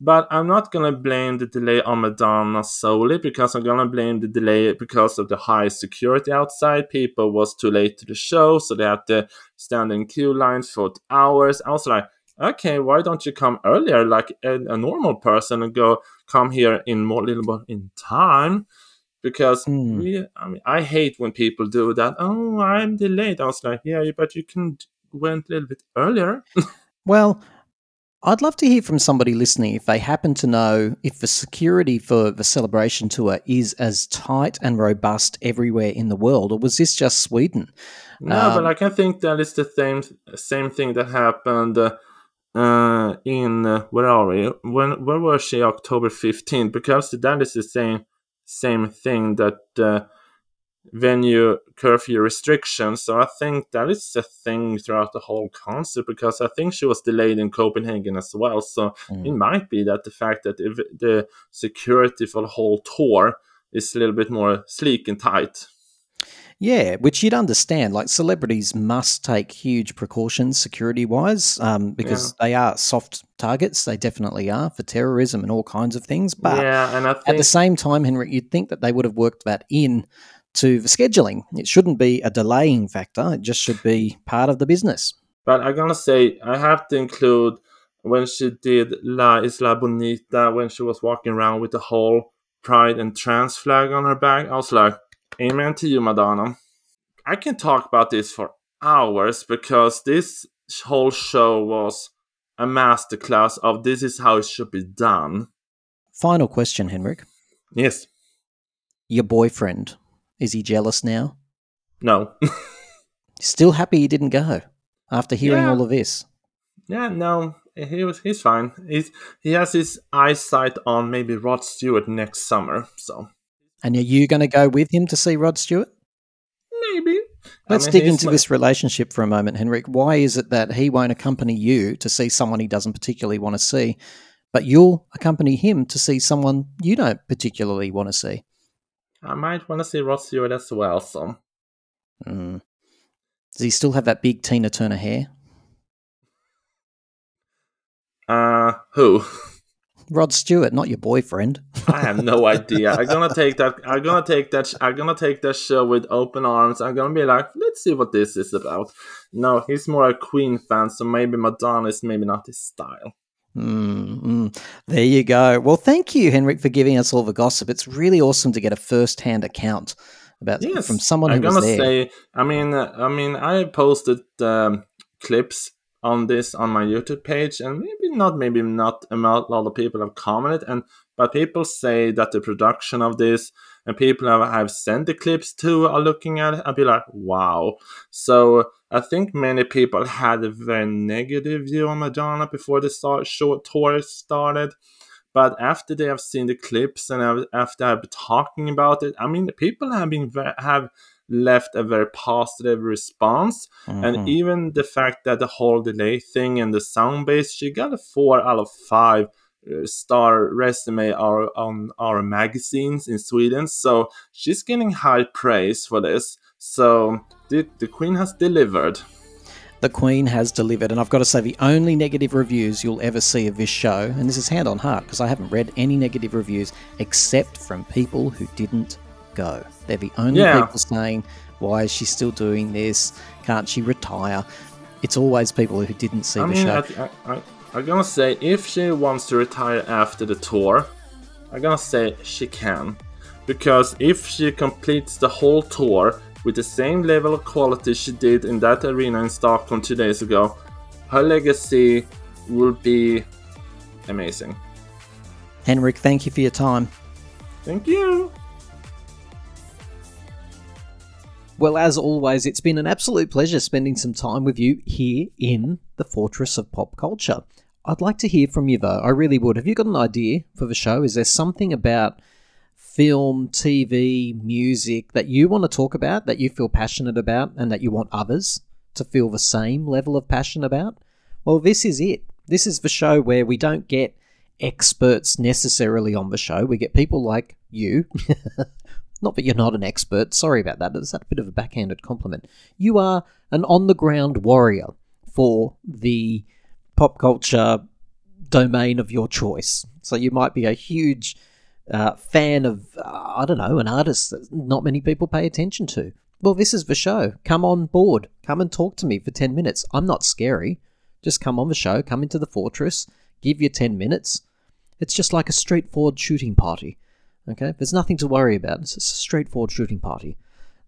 But I'm not gonna blame the delay on Madonna solely because I'm gonna blame the delay because of the high security outside. People was too late to the show, so they had to stand in queue lines for hours. I was like, okay, why don't you come earlier, like a, a normal person, and go come here in more little bit in time? Because we, I mean, I hate when people do that. Oh, I'm delayed. I was like, yeah, but you can went a little bit earlier.
Well, I'd love to hear from somebody listening if they happen to know if the security for the celebration tour is as tight and robust everywhere in the world, or was this just Sweden?
No,
Um,
but I can think that is the same same thing that happened uh, uh, in uh, where are we? When where was she? October fifteenth, because that is the same same thing that uh, venue curfew restrictions. So I think that is a thing throughout the whole concert because I think she was delayed in Copenhagen as well. So it might be that the fact that if the security for the whole tour is a little bit more sleek and tight.
Yeah, which you'd understand. Like celebrities must take huge precautions security wise um, because they are soft targets. They definitely are for terrorism and all kinds of things. But
yeah,
at the same time, Henrik, you'd think that they would have worked that in to the scheduling. It shouldn't be a delaying factor. It just should be part of the business.
But I'm gonna say I have to include when she did La Isla Bonita when she was walking around with the whole pride and trans flag on her back. I was like, Amen to you, Madonna. I can talk about this for hours because this whole show was a masterclass of this is how it should be done.
Final question, Henrik.
Yes.
Your boyfriend, is he jealous now?
No.
Still happy he didn't go after hearing
Yeah.
all of this?
Yeah, no, he was he's fine. He's he has his eyesight on maybe Rod Stewart next summer, so
And are you going to go with him to see Rod Stewart?
maybe.
Let's
mean,
dig into
my-
this relationship for a moment, Henrik. Why is it that he won't accompany you to see someone he doesn't particularly want to see, but you'll accompany him to see someone you don't particularly want to see?
I might want to see Rod Stewart as well, so
Mm. Does he still have that big Tina Turner hair?
uh who?
Rod Stewart, not your boyfriend.
I have no idea. I'm gonna take that. I'm gonna take that. I'm gonna take that show with open arms. I'm gonna be like, let's see what this is about. No, he's more a Queen fan, so maybe Madonna is maybe not his style.
Mm, mm. There you go. Well, thank you, Henrik, for giving us all the gossip. It's really awesome to get a first-hand account about
Yes,
from someone
I'm gonna say. I mean, uh, I mean, I posted um, clips on this on my YouTube page, and maybe not, maybe not a lot of people have commented, and but people say that the production of this and people have, have sent the clips to are looking at it and be like, wow. So I think many people had a very negative view on Madonna before the start, short tour started. But after they have seen the clips and after I've been talking about it, I mean, the people have been ve- have left a very positive response,
Mhm.
and even the fact that the whole delay thing and the sound bass, she got a four out of five Uh, star resume our, on our magazines in Sweden. So she's getting high praise for this. So the, the queen has delivered.
The Queen has delivered, and I've got to say, the only negative reviews you'll ever see of this show, and this is hand on heart because I haven't read any negative reviews except from people who didn't go. They're the only
Yeah.
people saying, Why is she still doing this? Can't she retire? It's always people who didn't see
I
the
mean,
show.
I, I, I'm gonna say if she wants to retire after the tour, I'm gonna say she can. Because if she completes the whole tour with the same level of quality she did in that arena in Stockholm two days ago, her legacy will be amazing.
Henrik, thank you for your time.
Thank you.
Well, as always, it's been an absolute pleasure spending some time with you here in the Fortress of Pop Culture. I'd like to hear from you, though. I really would. Have you got an idea for the show? Is there something about film, TV, music that you want to talk about, that you feel passionate about, and that you want others to feel the same level of passion about? Well, this is it. This is the show where we don't get experts necessarily on the show. We get people like you. not that you're not an expert. Sorry about that. Is that a bit of a backhanded compliment? You are an on the ground warrior for the pop culture domain of your choice. So you might be a huge uh, fan of, uh, I don't know, an artist that not many people pay attention to. Well, this is the show. Come on board. Come and talk to me for 10 minutes. I'm not scary. Just come on the show, come into the fortress, give you 10 minutes. It's just like a straightforward shooting party. Okay? There's nothing to worry about. It's a straightforward shooting party.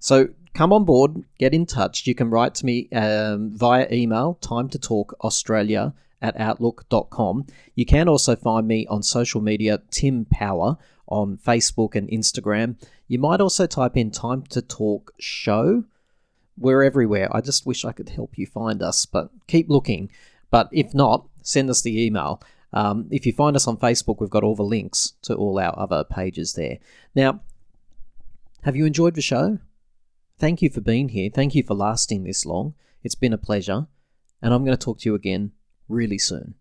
So come on board, get in touch. You can write to me um, via email, time to talk australia at outlook.com. You can also find me on social media, Tim Power, on Facebook and Instagram. You might also type in Time to Talk Show. We're everywhere. I just wish I could help you find us, but keep looking. But if not, send us the email. Um, if you find us on Facebook, we've got all the links to all our other pages there. Now, have you enjoyed the show? Thank you for being here. Thank you for lasting this long. It's been a pleasure. And I'm going to talk to you again really soon.